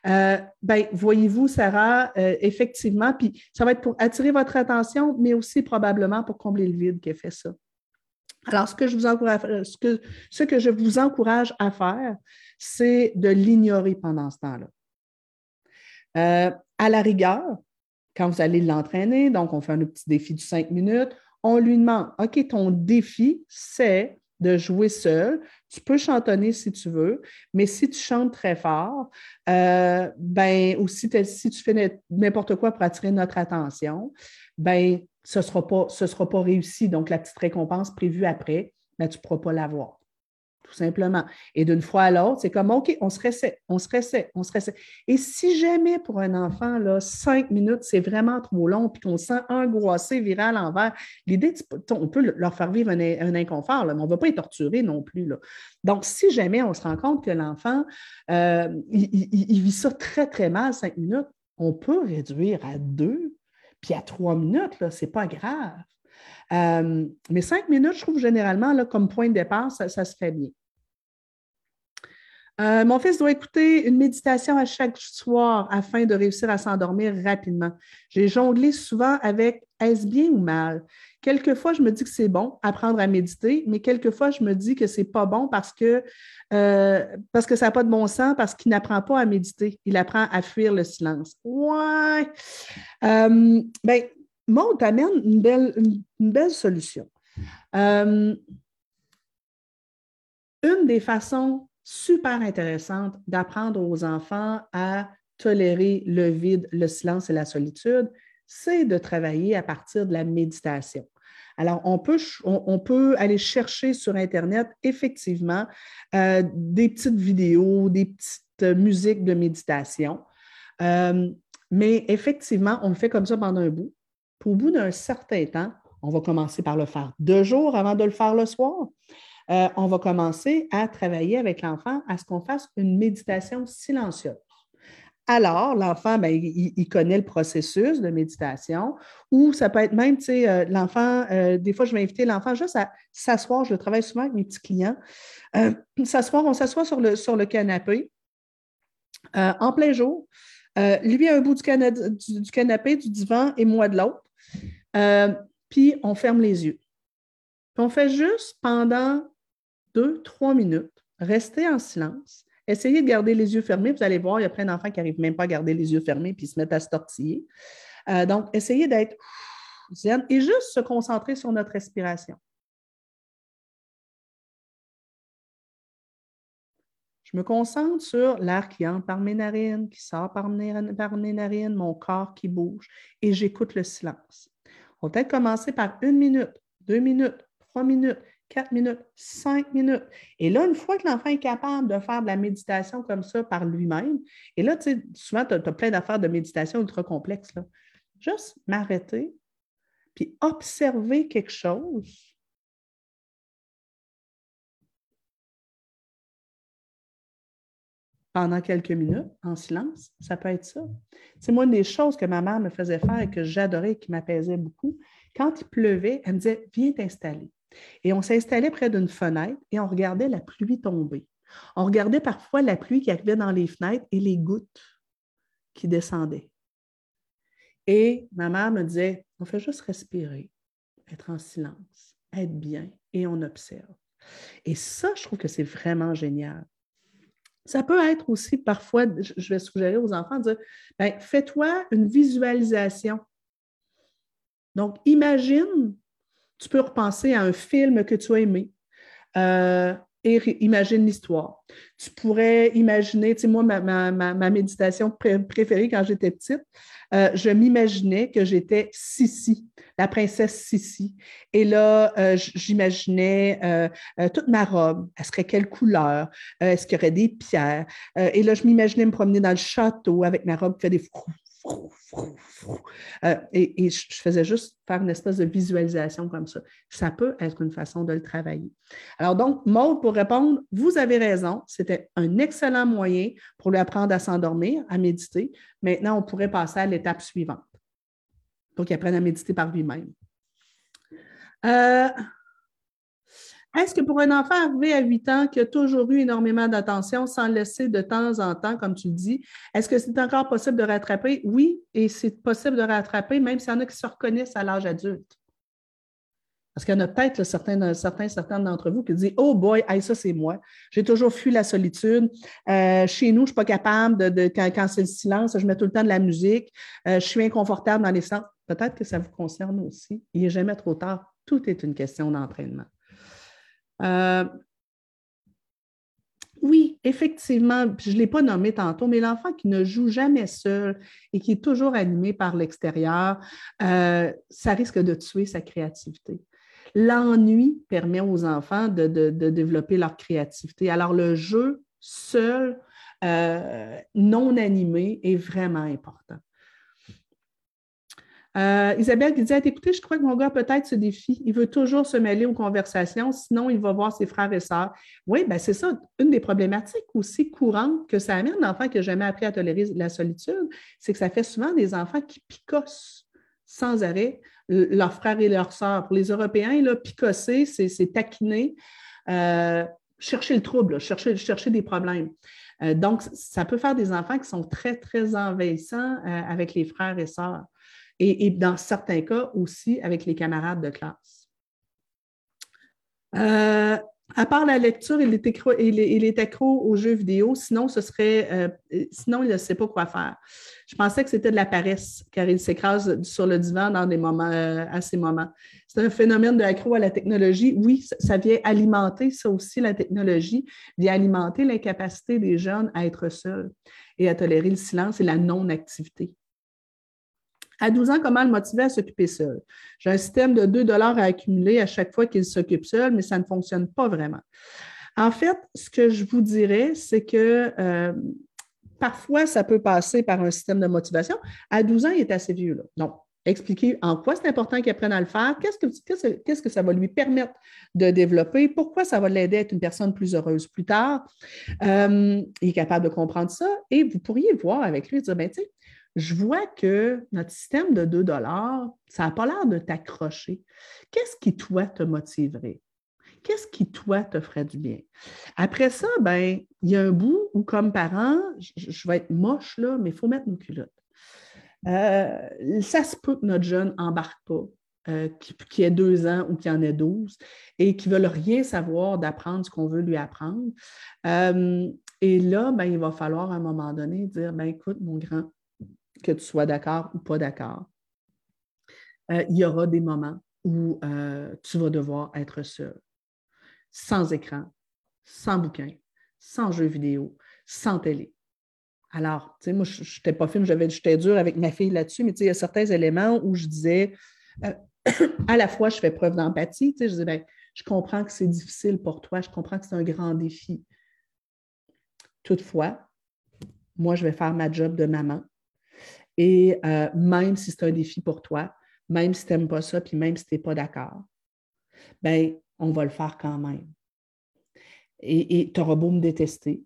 Euh, ben, voyez-vous, Sarah, euh, effectivement, puis ça va être pour attirer votre attention, mais aussi probablement pour combler le vide qu'elle fait ça. Alors, ce que je vous encourage, ce que, je vous encourage à faire, c'est de l'ignorer pendant ce temps-là. Euh, à la rigueur, quand vous allez l'entraîner, donc on fait un petit défi de cinq minutes, on lui demande OK, ton défi, c'est de jouer seul. Tu peux chantonner si tu veux, mais si tu chantes très fort, euh, ben, ou si, si tu fais n'importe quoi pour attirer notre attention, ben, ce ne sera, pas, sera pas réussi. Donc, la petite récompense prévue après, ben, tu ne pourras pas l'avoir. tout simplement. Et d'une fois à l'autre, c'est comme, OK, on se reset, on se reset, on se reset. Et si jamais pour un enfant, là, cinq minutes, c'est vraiment trop long, puis qu'on sent angoissé, virer à l'envers, l'idée, on peut leur faire vivre un, inconfort, mais on ne va pas les torturer non plus. Là. Donc, si jamais on se rend compte que l'enfant, euh, il, vit ça très, très mal, cinq minutes, on peut réduire à deux, puis à trois minutes, ce n'est pas grave. Euh, mais cinq minutes, je trouve généralement, là, comme point de départ, ça, se fait bien. Euh, mon fils doit écouter une méditation à chaque soir afin de réussir à s'endormir rapidement. J'ai jonglé souvent avec est-ce bien ou mal? Quelquefois, je me dis que c'est bon apprendre à méditer, mais quelquefois, je me dis que c'est pas bon parce que, euh, ça n'a pas de bon sens, parce qu'il n'apprend pas à méditer. Il apprend à fuir le silence. Ouais. Euh, ben, Maud t'amène une belle, solution. Euh, une des façons super intéressante d'apprendre aux enfants à tolérer le vide, le silence et la solitude, c'est de travailler à partir de la méditation. Alors, on peut, aller chercher sur Internet, effectivement, euh, des petites vidéos, des petites musiques de méditation. Euh, mais effectivement, on le fait comme ça pendant un bout. Puis au bout d'un certain temps, on va commencer par le faire deux jours avant de le faire le soir. Euh, on va commencer à travailler avec l'enfant à ce qu'on fasse une méditation silencieuse. Alors, l'enfant, ben, il, connaît le processus de méditation, ou ça peut être même, tu sais, euh, l'enfant, euh, des fois, je vais inviter l'enfant juste à s'asseoir, je le travaille souvent avec mes petits clients, s'asseoir, on s'assoit sur le, sur le canapé en plein jour, lui à un bout du, du, canapé, du divan, et moi de l'autre, puis on ferme les yeux. on fait juste pendant deux, trois minutes, restez en silence, essayez de garder les yeux fermés. Vous allez voir, il y a plein d'enfants qui n'arrivent même pas à garder les yeux fermés puis se mettent à se tortiller. Euh, donc, essayez d'être et juste se concentrer sur notre respiration. Je me concentre sur l'air qui entre par mes narines, qui sort par mes, par mes narines, mon corps qui bouge, et j'écoute le silence. On va peut-être commencer par une minute, deux minutes, trois minutes, 4 minutes, 5 minutes. Et là, une fois que l'enfant est capable de faire de la méditation comme ça par lui-même, et là, tu sais, souvent, tu as, plein d'affaires de méditation ultra complexes. Là. Juste m'arrêter, puis observer quelque chose. pendant quelques minutes, en silence, ça peut être ça. C'est moi, une des choses que ma mère me faisait faire et que j'adorais et qui m'apaisait beaucoup. Quand il pleuvait, elle me disait Viens t'installer. Et on s'installait près d'une fenêtre et on regardait la pluie tomber. On regardait parfois la pluie qui arrivait dans les fenêtres et les gouttes qui descendaient. Et ma mère me disait, on fait juste respirer, être en silence, être bien et on observe. Et ça, je trouve que c'est vraiment génial. Ça peut être aussi parfois, je vais suggérer aux enfants de dire, ben, fais-toi une visualisation. Donc, imagine tu peux repenser à un film que tu as aimé euh, et imagine l'histoire. Tu pourrais imaginer, tu sais, moi, ma, méditation préférée quand j'étais petite, euh, je m'imaginais que j'étais Sissi, la princesse Sissi. Et là, euh, j'imaginais toute ma robe. Elle serait quelle couleur? Est-ce qu'il y aurait des pierres? et là, je m'imaginais me promener dans le château avec ma robe qui fait des euh, et, je faisais juste faire une espèce de visualisation comme ça. Ça peut être une façon de le travailler. Alors donc, Maud, pour répondre, vous avez raison, c'était un excellent moyen pour lui apprendre à s'endormir, à méditer. Maintenant, on pourrait passer à l'étape suivante. Donc, il apprenne à méditer par lui-même. Euh, est-ce que pour un enfant arrivé à 8 ans qui a toujours eu énormément d'attention sans laisser de temps en temps, comme tu le dis, est-ce que c'est encore possible de rattraper? Oui, et c'est possible de rattraper, même s'il y en a qui se reconnaissent à l'âge adulte. Parce qu'il y en a peut-être certains, certains, d'entre vous qui disent Oh boy, ça c'est moi. J'ai toujours fui la solitude. Euh, chez nous, je ne suis pas capable de, quand, c'est le silence, je mets tout le temps de la musique. Euh, je suis inconfortable dans les centres. Peut-être que ça vous concerne aussi. Il n'est jamais trop tard. Tout est une question d'entraînement. Euh, oui, effectivement, je ne l'ai pas nommé tantôt, mais l'enfant qui ne joue jamais seul et qui est toujours animé par l'extérieur, euh, ça risque de tuer sa créativité. L'ennui permet aux enfants de, développer leur créativité. Alors, le jeu seul, euh, non animé, est vraiment important. Euh, Isabelle qui disait Écoutez, je crois que mon gars peut-être ce défi. Il veut toujours se mêler aux conversations, sinon il va voir ses frères et sœurs. Oui, ben c'est ça. Une des problématiques aussi courantes que ça amène l'enfant qui n'a jamais appris à tolérer la solitude, c'est que ça fait souvent des enfants qui picossent sans arrêt leurs frères et leurs sœurs. Pour les Européens, picosser, c'est taquiner, euh, chercher le trouble, chercher, des problèmes. Euh, donc, ça peut faire des enfants qui sont très, très envahissants avec les frères et sœurs et, dans certains cas aussi avec les camarades de classe. Euh, à part la lecture, il est, accro, il est, accro aux jeux vidéo, sinon ce serait euh, sinon il ne sait pas quoi faire. Je pensais que c'était de la paresse, car il s'écrase sur le divan dans des moments, euh, à ces moments. C'est un phénomène de accro à la technologie. Oui, ça vient alimenter, ça aussi, la technologie, vient alimenter l'incapacité des jeunes à être seuls et à tolérer le silence et la non-activité. À 12 ans, comment le motiver à s'occuper seul? J'ai un système de 2 dollars à accumuler à chaque fois qu'il s'occupe seul, mais ça ne fonctionne pas vraiment. En fait, ce que je vous dirais, c'est que euh, parfois, ça peut passer par un système de motivation. À 12 ans, il est assez vieux. Là. Donc, expliquer en quoi c'est important qu'il apprenne à le faire, qu'est-ce que, ça va lui permettre de développer, pourquoi ça va l'aider à être une personne plus heureuse plus tard? Euh, il est capable de comprendre ça et vous pourriez voir avec lui et dire, ben, tu je vois que notre système de 2 ça n'a pas l'air de t'accrocher. Qu'est-ce qui, toi, te motiverait? Qu'est-ce qui, toi, te ferait du bien? Après ça, ben, il y a un bout où, comme parent, je, vais être moche, là, mais il faut mettre nos culottes. Euh, ça se peut que notre jeune n'embarque pas, euh, qui, ait deux ans ou qui en ait douze, et qui ne veulent rien savoir d'apprendre ce qu'on veut lui apprendre. Euh, et là, ben, il va falloir à un moment donné dire ben, écoute, mon grand, que tu sois d'accord ou pas d'accord. Euh, il y aura des moments où euh, tu vas devoir être seul, sans écran, sans bouquin, sans jeux vidéo, sans télé. Alors, tu sais, moi, je n'étais pas fine, j'étais dur avec ma fille là-dessus, mais tu sais, il y a certains éléments où je disais, euh, à la fois, je fais preuve d'empathie, tu sais, je disais, ben, je comprends que c'est difficile pour toi, je comprends que c'est un grand défi. Toutefois, moi, je vais faire ma job de maman et euh, même si c'est un défi pour toi, même si tu n'aimes pas ça, puis même si tu n'es pas d'accord, ben on va le faire quand même. Et tu auras beau me détester,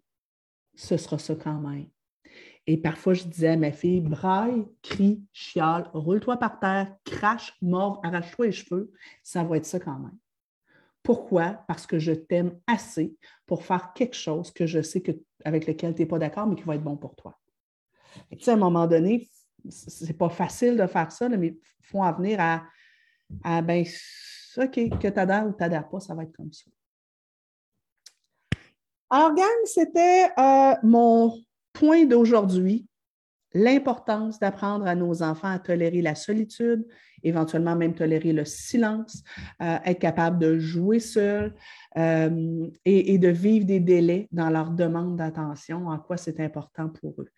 ce sera ça quand même. Et parfois, je disais à ma fille, braille, crie, chiale, roule-toi par terre, crache, mord, arrache-toi les cheveux, ça va être ça quand même. Pourquoi? Parce que je t'aime assez pour faire quelque chose que je sais que, avec lequel tu n'es pas d'accord, mais qui va être bon pour toi. Tu sais, à un moment donné, c'est pas facile de faire ça, mais il faut en venir à, à ben, OK, que tu adhères ou tu n'adhères pas, ça va être comme ça. Alors, gang, c'était euh, mon point d'aujourd'hui, l'importance d'apprendre à nos enfants à tolérer la solitude, éventuellement même tolérer le silence, euh, être capable de jouer seul euh, et, et, de vivre des délais dans leur demande d'attention, en quoi c'est important pour eux.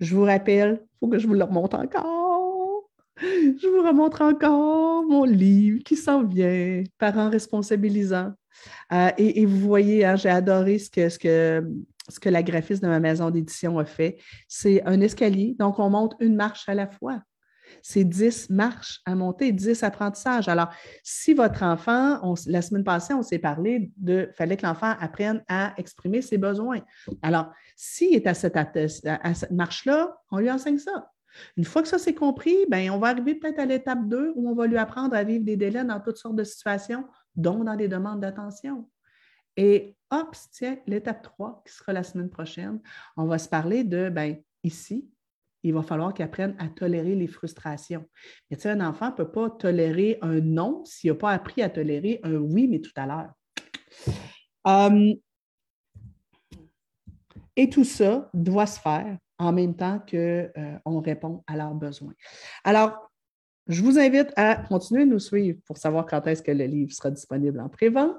Je vous rappelle, il faut que je vous le remonte encore. Je vous remonte encore mon livre qui s'en vient, Parents responsabilisants. Euh, et, vous voyez, hein, j'ai adoré ce que, ce, que, ce que la graphiste de ma maison d'édition a fait. C'est un escalier, donc on monte une marche à la fois c'est 10 marches à monter, 10 apprentissages. Alors, si votre enfant, la semaine passée, on s'est parlé de, fallait que l'enfant apprenne à exprimer ses besoins. Alors, s'il est à cette, marche-là, on lui enseigne ça. Une fois que ça c'est compris, ben, on va arriver peut-être à l'étape 2 où on va lui apprendre à vivre des délais dans toutes sortes de situations, dont dans des demandes d'attention. Et hop, tiens, l'étape 3, qui sera la semaine prochaine, on va se parler de, ben, ici, il va falloir qu'il apprenne à tolérer les frustrations. Mais tu sais, un enfant ne peut pas tolérer un non s'il n'a pas appris à tolérer un oui, mais tout à l'heure. Hum, et tout ça doit se faire en même temps qu'on euh, répond à leurs besoins. Alors, je vous invite à continuer de nous suivre pour savoir quand est-ce que le livre sera disponible en pré-vente.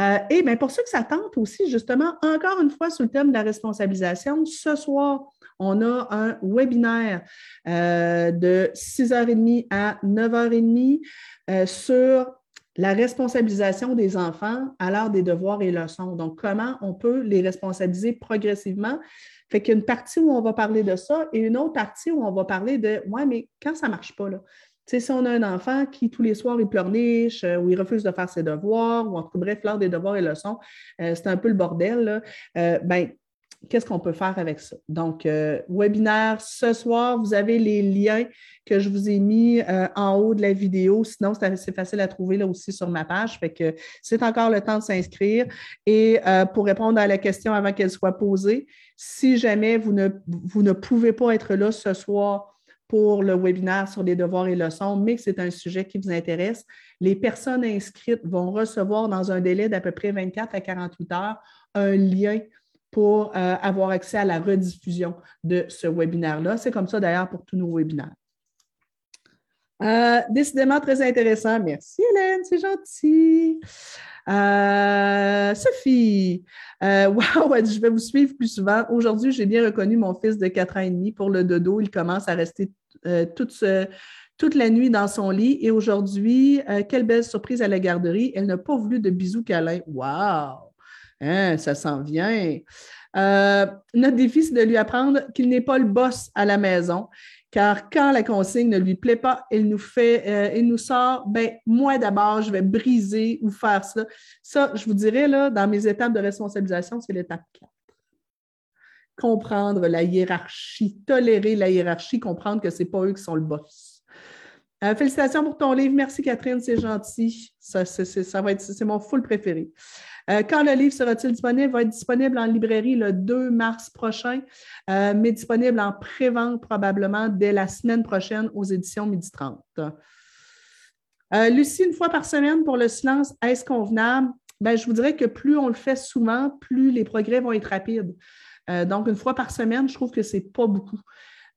Euh, et bien, pour ceux que ça tente aussi, justement, encore une fois, sur le thème de la responsabilisation, ce soir, on a un webinaire euh, de 6h30 à 9h30 euh, sur la responsabilisation des enfants à l'heure des devoirs et leçons. Donc, comment on peut les responsabiliser progressivement? Fait qu'il y a une partie où on va parler de ça et une autre partie où on va parler de Ouais, mais quand ça ne marche pas, là, sais, si on a un enfant qui, tous les soirs, il pleurniche euh, ou il refuse de faire ses devoirs, ou en tout cas, bref, l'heure des devoirs et leçons, euh, c'est un peu le bordel, là, euh, ben, qu'est-ce qu'on peut faire avec ça? Donc, webinaire ce soir, vous avez les liens que je vous ai mis en haut de la vidéo. Sinon, c'est facile à trouver là aussi sur ma page. Fait que c'est encore le temps de s'inscrire. Et pour répondre à la question avant qu'elle soit posée, si jamais vous ne, vous ne pouvez pas être là ce soir, pour le webinaire sur les devoirs et leçons, mais que c'est un sujet qui vous intéresse, les personnes inscrites vont recevoir dans un délai d'à peu près 24 à 48 heures un lien pour euh, avoir accès à la rediffusion de ce webinaire-là. C'est comme ça d'ailleurs pour tous nos webinaires. Euh, décidément très intéressant. Merci Hélène, c'est gentil. Euh, Sophie, euh, wow, je vais vous suivre plus souvent. Aujourd'hui, j'ai bien reconnu mon fils de 4 ans et demi pour le dodo. Il commence à rester toute, toute, la nuit dans son lit. Et aujourd'hui, quelle belle surprise à la garderie. Elle n'a pas voulu de bisous câlins. Wow! Hein, ça s'en vient. notre défi, c'est de lui apprendre qu'il n'est pas le boss à la maison, car quand la consigne ne lui plaît pas, il nous fait, euh, nous sort, ben moi d'abord, je vais briser ou faire ça. Ça, je vous dirais, là, dans mes étapes de responsabilisation, c'est l'étape 4. Comprendre la hiérarchie, tolérer la hiérarchie, comprendre que ce n'est pas eux qui sont le boss. Euh, félicitations pour ton livre. Merci Catherine, c'est gentil. Ça, ça va être, c'est mon full préféré. Euh, quand le livre sera-t-il disponible? Il va être disponible en librairie le 2 mars prochain, euh, mais disponible en pré-vente probablement dès la semaine prochaine aux éditions Midi 30. Euh, Lucie, une fois par semaine pour le silence, est-ce convenable? Ben, je vous dirais que plus on le fait souvent, plus les progrès vont être rapides. donc, une fois par semaine, je trouve que ce n'est pas beaucoup.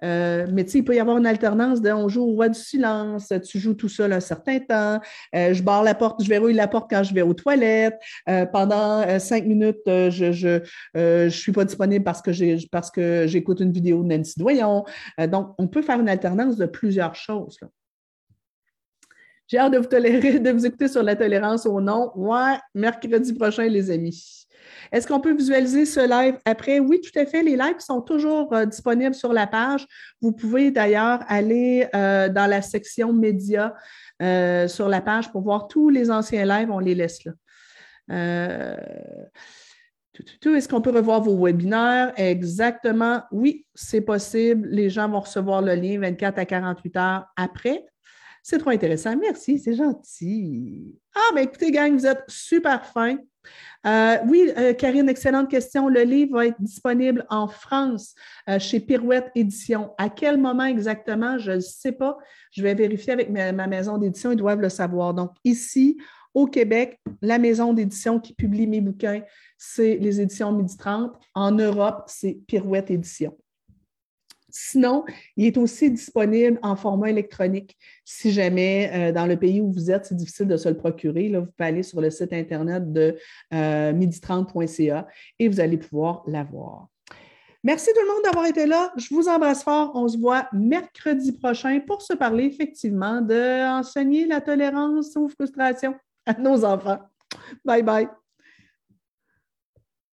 Euh, mais tu sais, il peut y avoir une alternance de on joue au roi du silence, tu joues tout seul un certain temps, euh, je barre la porte, je verrouille la porte quand je vais aux toilettes, euh, pendant cinq minutes, je je, je suis pas disponible parce que j'ai parce que j'écoute une vidéo de Nancy Doyon. donc, on peut faire une alternance de plusieurs choses. J'ai hâte de vous tolérer, de vous écouter sur la tolérance au nom. Ouais, mercredi prochain, les amis. Est-ce qu'on peut visualiser ce live après? Oui, tout à fait. Les lives sont toujours euh, disponibles sur la page. Vous pouvez d'ailleurs aller euh, dans la section médias euh, sur la page pour voir tous les anciens lives. On les laisse là. Est-ce qu'on peut revoir vos webinaires? Exactement. Oui, c'est possible. Les gens vont recevoir le lien 24 à 48 heures après. C'est trop intéressant. Merci, c'est gentil. Ah, ben écoutez, gang, vous êtes super fins. Euh, oui, euh, Karine, excellente question. Le livre va être disponible en France euh, chez Pirouette Édition. À quel moment exactement? Je ne sais pas. Je vais vérifier avec ma, maison d'édition. Ils doivent le savoir. Donc, ici, au Québec, la maison d'édition qui publie mes bouquins, c'est les éditions Midi 30. En Europe, c'est Pirouette Édition. Sinon, il est aussi disponible en format électronique. Si jamais euh, dans le pays où vous êtes, c'est difficile de se le procurer, là, vous pouvez aller sur le site internet de euh, midi30.ca et vous allez pouvoir l'avoir. Merci tout le monde d'avoir été là. Je vous embrasse fort. On se voit mercredi prochain pour se parler effectivement d'enseigner la tolérance aux frustrations à nos enfants. Bye bye.